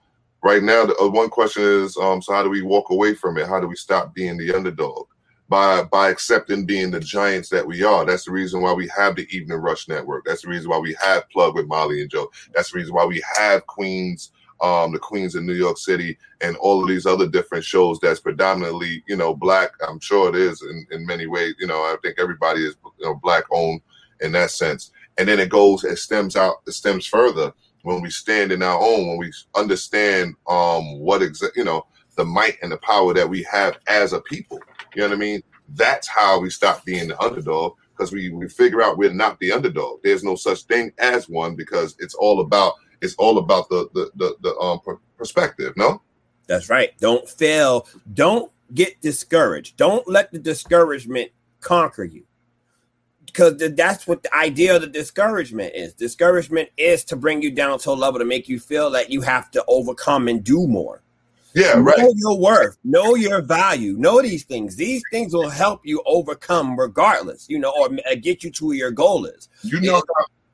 right now the uh, one question is um so how do we walk away from it? How do we stop being the underdog? by by accepting being the giants that we are. That's the reason why we have the Evening Rush Network. That's the reason why we have Plug with Molly and Joe. That's the reason why we have Queens, um, the Queens in New York City, and all of these other different shows that's predominantly, you know, black. I'm sure it is in, in many ways. You know, I think everybody is you know, black owned in that sense. And then it goes, it stems out, it stems further when we stand in our own, when we understand um what exa- you know the might and the power that we have as a people. You know what I mean? That's how we stop being the underdog because we we figure out we're not the underdog. There's no such thing as one because it's all about it's all about the the the, the um per- perspective. No, That's right. Don't fail. Don't get discouraged. Don't let the discouragement conquer you. Because that's what the idea of the discouragement is. Discouragement is to bring you down to a level to make you feel that you have to overcome and do more. yeah, right. Know your worth, know your value, know these things. These things will help you overcome regardless, you know, or uh, get you to where your goal is. you know.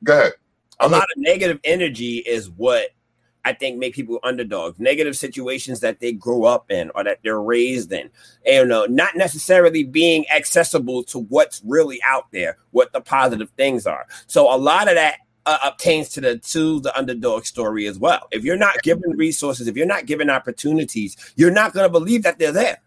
Go ahead. A lot of negative energy is what I think make people underdogs. Negative situations that they grow up in or that they're raised in. And, you know, not necessarily being accessible to what's really out there, what the positive things are. So a lot of that uh, obtains to the to the underdog story as well. If you're not given resources, if you're not given opportunities, you're not going to believe that they're there.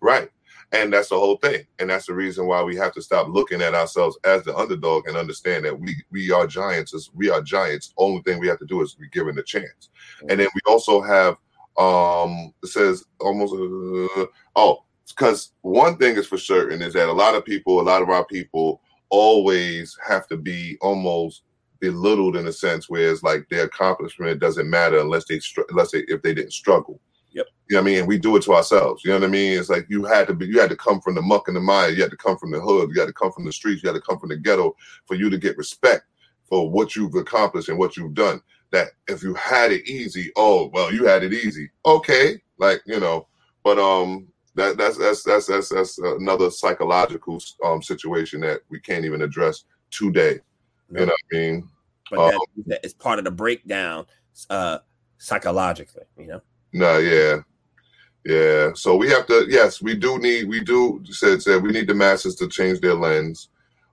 Right. And that's the whole thing. And that's the reason why we have to stop looking at ourselves as the underdog and understand that we we are giants. We are giants. Only thing we have to do is be given the chance. And then we also have um it says almost uh, oh because one thing is for certain is that a lot of people, a lot of our people always have to be almost belittled in a sense where it's like their accomplishment doesn't matter unless they unless they if they didn't struggle. You know what I mean? We do it to ourselves. You know what I mean? It's like you had to be, you had to come from the muck and the mire. You had to come from the hood. You had to come from the streets. You had to come from the ghetto for you to get respect for what you've accomplished and what you've done. That if you had it easy, oh well, you had it easy. Okay, like you know, but um, that that's that's that's that's that's another psychological um situation that we can't even address today. You know what I mean? But Um, that, that is part of the breakdown uh, psychologically, you know. No, yeah, yeah. So we have to. Yes, we do need. We do said said we need the masses to change their lens.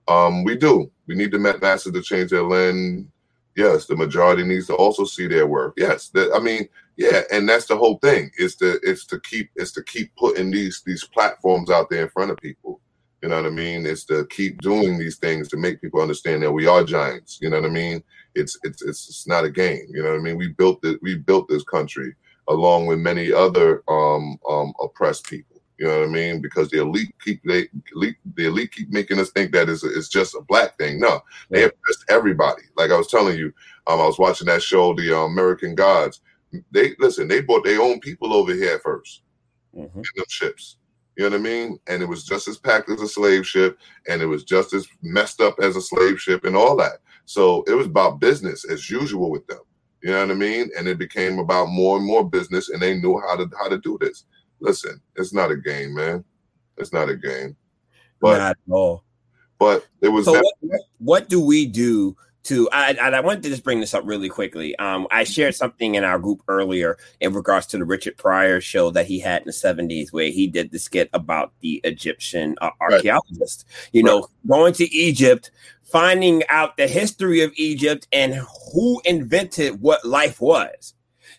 Um, we do. We need the ma- masses to change their lens. Yes, the majority needs to also see their work. Yes, that, I mean, yeah, and that's the whole thing. Is to it's to keep it's to keep putting these these platforms out there in front of people. You know what I mean? It's to keep doing these things to make people understand that we are giants. You know what I mean? It's it's it's, it's not a game. You know what I mean? We built it. We built this country along with many other um, um, oppressed people. You know what I mean? Because the elite keep they elite, the elite keep making us think that it's, it's just a black thing. No, they oppressed everybody. Like I was telling you, um, I was watching that show, The uh, American Gods. They listen. They brought their own people over here at 1st Mhm. in them ships. You know what I mean? And it was just as packed as a slave ship, and it was just as messed up as a slave ship, and all that. So it was about business as usual with them. You know what I mean? And it became about more and more business, and they knew how to how to do this. Listen, it's not a game, man. It's not a game. But Not at all. but it was So that- what, what do we do to I, I I wanted to just bring this up really quickly. Um, I shared something in our group earlier in regards to the Richard Pryor show that he had in the 70s where he did the skit about the Egyptian uh, Right. archaeologist. You know, going to Egypt, finding out the history of Egypt and who invented what life was.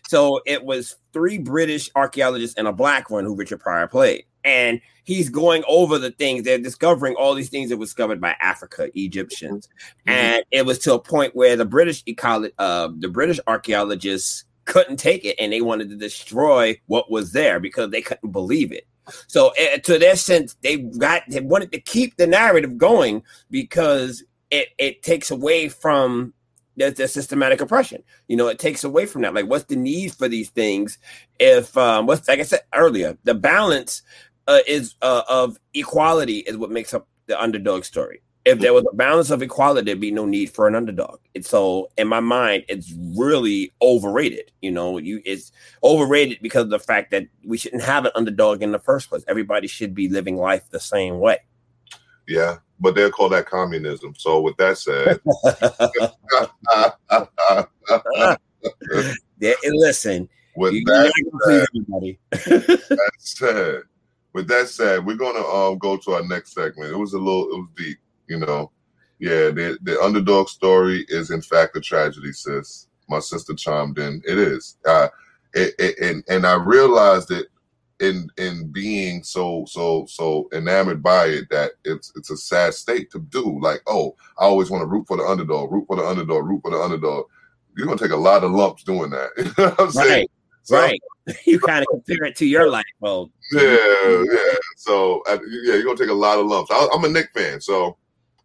So it was three British archaeologists and a black one who Richard Pryor played. And he's going over the things they're discovering all these things that were discovered by Africa, Egyptians. Mhm. And it was to a point where the British ecolo- uh, the British archaeologists couldn't take it and they wanted to destroy what was there because they couldn't believe it. So eh, to their sense, they got they wanted to keep the narrative going because it it takes away from the, the systematic oppression. You know, it takes away from that. Like, what's the need for these things? If um, what's like I said earlier, the balance uh, is uh, of equality is what makes up the underdog story. If there was a balance of equality, there'd be no need for an underdog. And so in my mind, it's really overrated. You know, you it's overrated because of the fact that we shouldn't have an underdog in the first place. Everybody should be living life the same way. Yeah, but they'll call that communism. So with that said, [laughs] listen, with you, that you're not gonna please everybody. [laughs] that said, with that said, we're gonna um go to our next segment. It was a little, it was deep, you know. Yeah, the the underdog story is in fact a tragedy, sis. My sister chimed in. It is. Uh, it, it, and and I realized it in in being so so so enamored by it that it's it's a sad state to do. Like, oh, I always want to root for the underdog, root for the underdog, root for the underdog. you're gonna take a lot of lumps doing that. [laughs] You know what I'm saying? Right. So, right. [laughs] You kind of compare it to your life. Well, Yeah, yeah. So yeah, you're gonna take a lot of lumps. I, I'm a Knick fan, so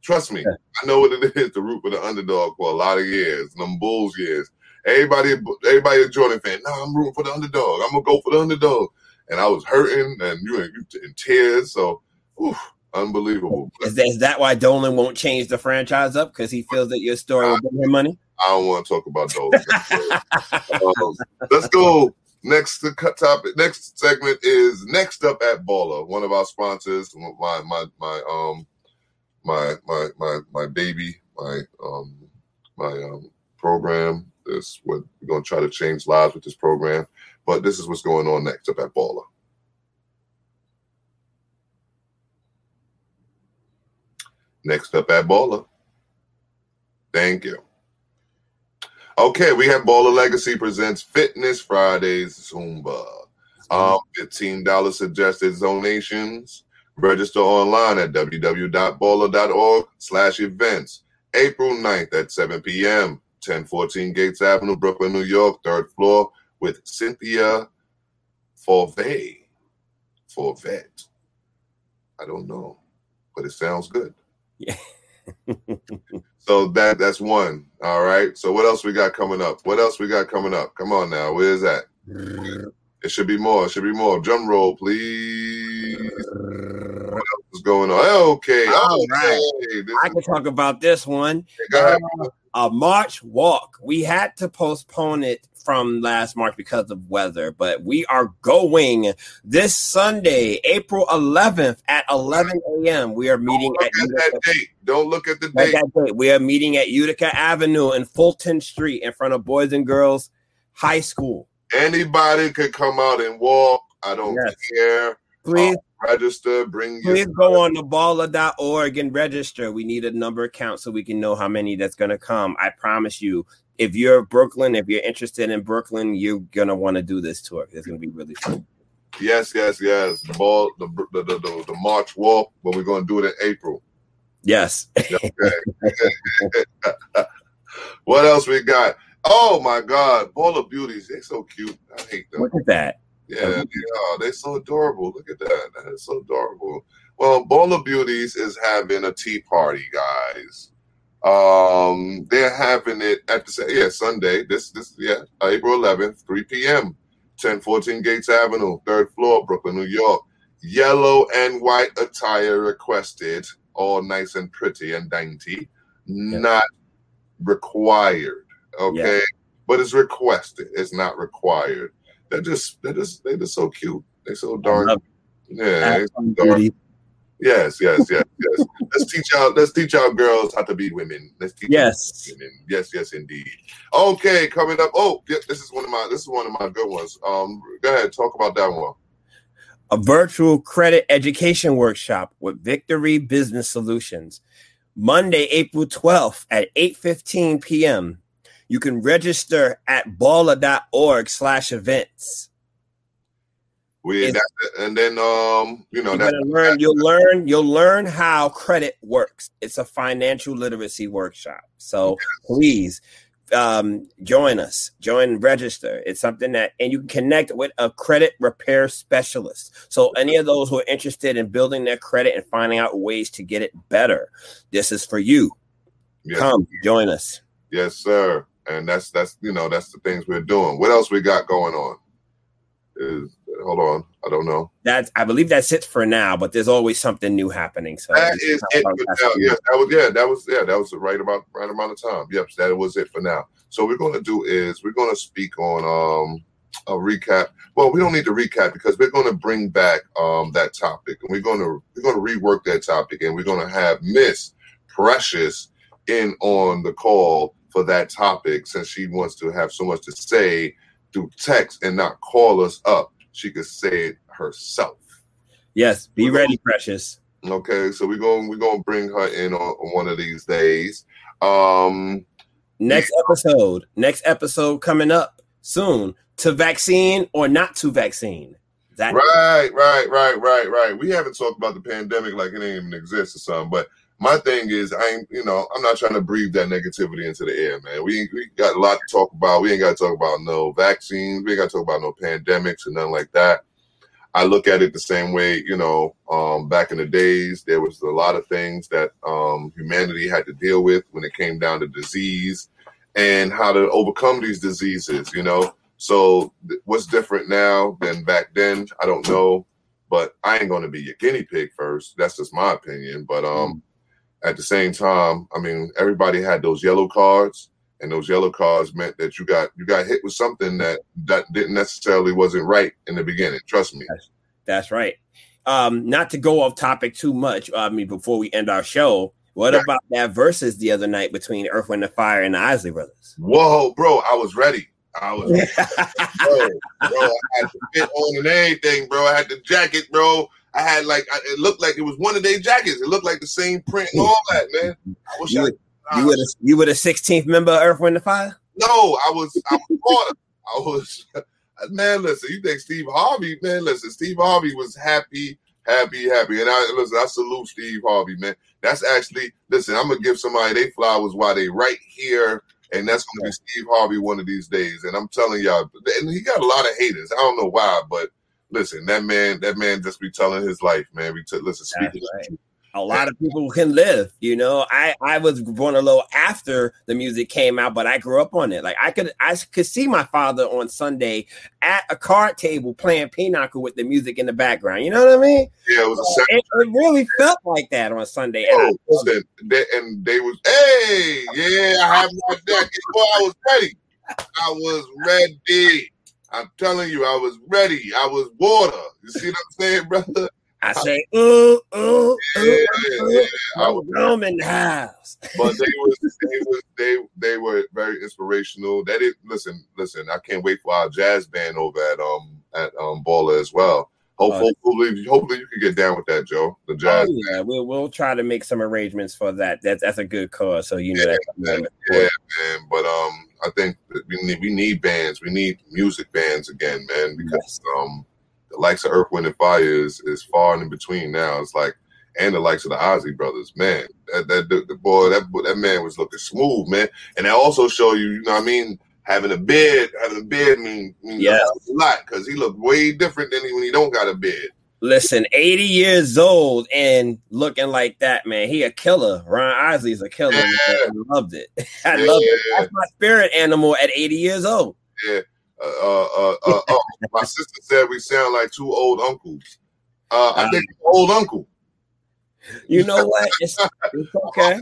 trust me, I know what it [laughs] is to root for the underdog for a lot of years, them Bulls years. Everybody, everybody a Jordan fan. No, I'm rooting for the underdog. I'm gonna go for the underdog. And I was hurting, and you were in tears. So, oof, unbelievable. is that, is that why Dolan won't change the franchise up because he feels that your story will bring him money? I don't want to talk about Dolan. um, let's go next to cut topic. Next segment is next up at Baller, one of our sponsors. My my my um my my my my baby, my um my um program. This what we're gonna try to change lives with this program. But this is what's going on next up at Baller. Next up at Baller. Thank you. Okay, we have Baller Legacy presents Fitness Fridays Zumba. Um, $15 suggested donations. Register online at www.baller.org slash events. April 9th at 7 p.m. 1014 Gates Avenue, Brooklyn, New York, third floor with Cynthia Forvet. Forvet. I don't know, but it sounds good. Yeah. [laughs] So that that's one. All right. So what else we got coming up? What else we got coming up? Come on now. Where is that? It should be more. It should be more. Drum roll, please. What else is going on? Okay. All okay. right. This I can talk about this one. ahead. Uh, a March walk. We had to postpone it from last March because of weather, but we are going this Sunday, April 11th at 11 a.m. We are meeting at at that date. Don't look at the date. that date. We are meeting at Utica Avenue and Fulton Street in front of Boys and Girls High School. Anybody could come out and walk. I don't Yes. care. Please, uh, Register. Bring your please go on the baller.org and register. We need a number count so we can know how many that's going to come. I promise you, if you're Brooklyn, if you're interested in Brooklyn, you're going to want to do this tour. It's going to be really fun. Yes, yes, yes. The ball, the the the, the, the March walk, but we're gonna do it in April. Yes. Okay. [laughs] what else we got? Oh my God, Baller Beauties. They're so cute. I hate them. Look at that. Yeah, they are. They're so adorable. Look at that. That is so adorable. Well, Baller Beauties is having a tea party, guys. Um, they're having it at the yeah Sunday. This this yeah April 11th, 3 p.m. 1014 Gates Avenue, third floor, Brooklyn, New York. Yellow and white attire requested, all nice and pretty and dainty. Not required. Okay, but it's requested. It's not required. They're just they're just they're just so cute. They're so darn yeah. so darn-. Yes, yes, yes, yes. let's teach our let's teach our girls how to be women. Let's teach Yes. women. Yes, yes, indeed. Okay, coming up. Oh, yeah, this is one of my this is one of my good ones. Um, go ahead, talk about that one. A virtual credit education workshop with Victory Business Solutions. Monday, April 12th at 8:15 p.m. You can register at baller.org slash events. We that, and then um, you know You're that learn, you'll learn, you'll learn how credit works. It's a financial literacy workshop. So please um, join us, join, register. It's something that, and you can connect with a credit repair specialist. So any of those who are interested in building their credit and finding out ways to get it better, this is for you. yes, Come join us. yes, sir. And that's that's you know that's the things we're doing. What else we got going on? Is hold on, I don't know. That's I believe that's it for now, but there's always something new happening. So That is it for now. Yes, that was yeah, that was yeah, that was the right about right amount of time. Yep, that was it for now. So we're gonna do is we're gonna speak on um a recap. Well, we don't need to recap because we're gonna bring back um that topic and we're gonna we're gonna rework that topic and we're gonna have Miss Precious in on the call for that topic since she wants to have so much to say through text and not call us up. She could say it herself. Yes, be ready, precious. Okay, so we're going we're gonna bring her in on, on one of these days. Um Next episode, next episode coming up soon. To vaccine or not to vaccine. That right, right, right, right, right. We haven't talked about the pandemic like it didn't even exist or something, but my thing is, I ain't, you know, I'm not trying to breathe that negativity into the air, man. We we got a lot to talk about. We ain't got to talk about no vaccines. We ain't got to talk about no pandemics and nothing like that. I look at it the same way, you know, um, back in the days, there was a lot of things that um, humanity had to deal with when it came down to disease and how to overcome these diseases, you know. So, th- what's different now than back then? I don't know, but I ain't going to be your guinea pig first. That's just my opinion. But um, at the same time, I mean, everybody had those yellow cards, and those yellow cards meant that you got you got hit with something that that didn't necessarily wasn't right in the beginning. Trust me. That's, that's right. Um, not to go off topic too much. I mean, before we end our show, what Right. about that versus the other night between Earth, Wind, and Fire and the Isley Brothers? Whoa, bro, I was ready. I was [laughs] bro, bro, I had the fit on and everything, bro. I had the jacket, bro. I had like I, it looked like it was one of their jackets. It looked like the same print and all that, man. I wish You I, would- you were the, you were the 16th member of Earth, Wind, and Fire. no, I was I was. [laughs] I was man. Listen, you think Steve Harvey, man? Listen, Steve Harvey was happy, happy, happy, and I listen. I salute Steve Harvey, man. That's actually listen. I'm gonna give somebody they flowers while they right here, and that's gonna be Steve Harvey one of these days. And I'm telling y'all, and he got a lot of haters. I don't know why, but listen, that man, that man just be telling his life, man. We t- listen, speaking That's of right. truth. a lot of people can live you know i i was born a little after the music came out but i grew up on it like i could i could see my father on sunday at a card table playing pinochle with the music in the background you know what i mean yeah, it was a second. it, it really felt like that on sunday and Oh, listen, they, and they was, hey, yeah, I have my jacket. Boy, I was ready. I was ready. I'm telling you, I was ready. I was water. You see what I'm saying, brother? I say ooh ooh Yeah, ooh, yeah. I I'm was, home in the house but they was, they was, they, they were very inspirational. They didn't listen. Listen, I can't wait for our jazz band over at um at um Baller as well. Hope, Oh. hopefully, hopefully you can get down with that, Joe. The jazz. oh, yeah we'll, we'll try to make some arrangements for that that's that's a good cause so you know Yeah, that man, yeah, man. But um, I think that we need we need bands. We need music bands again, man, because um, the likes of Earth, Wind, and Fire is is far and in between now. It's like and the likes of the Isley brothers, man. That that the, the boy that that man was looking smooth, man. And that also show you, you know, what I mean, having a beard, having a beard mean, mean Yeah. a lot because he looked way different than he, when he don't got a beard. Listen, 80 years old and looking like that, man. He a killer. Ron Isley's a killer. man. I loved it. [laughs] I love it. That's my spirit animal at 80 years old. Yeah. Uh, uh, uh, uh, oh, my sister said we sound like two old uncles. Uh, I think old uncle. You know what? It's, it's okay.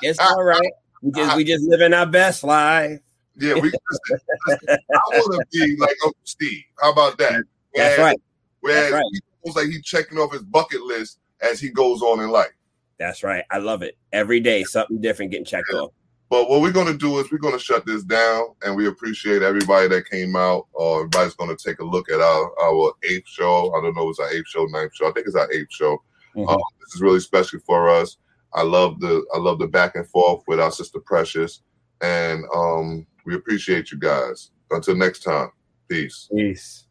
It's all right. We just we just living our best life. Yeah, we. I want to be like Uncle Steve. How about that? That's right. Whereas That's right. Feels like he's checking off his bucket list as he goes on in life. That's right. I love it. Every day, something different getting checked off. But what we're going to do is we're going to shut this down, and we appreciate everybody that came out. Uh, everybody's going to take a look at our our eighth show. I don't know, if it's our eighth show, ninth show. I think it's our eighth show. Mhm. Um, this is really special for us. I love the I love the back and forth with our sister Precious, and um, we appreciate you guys. Until next time, peace. Peace.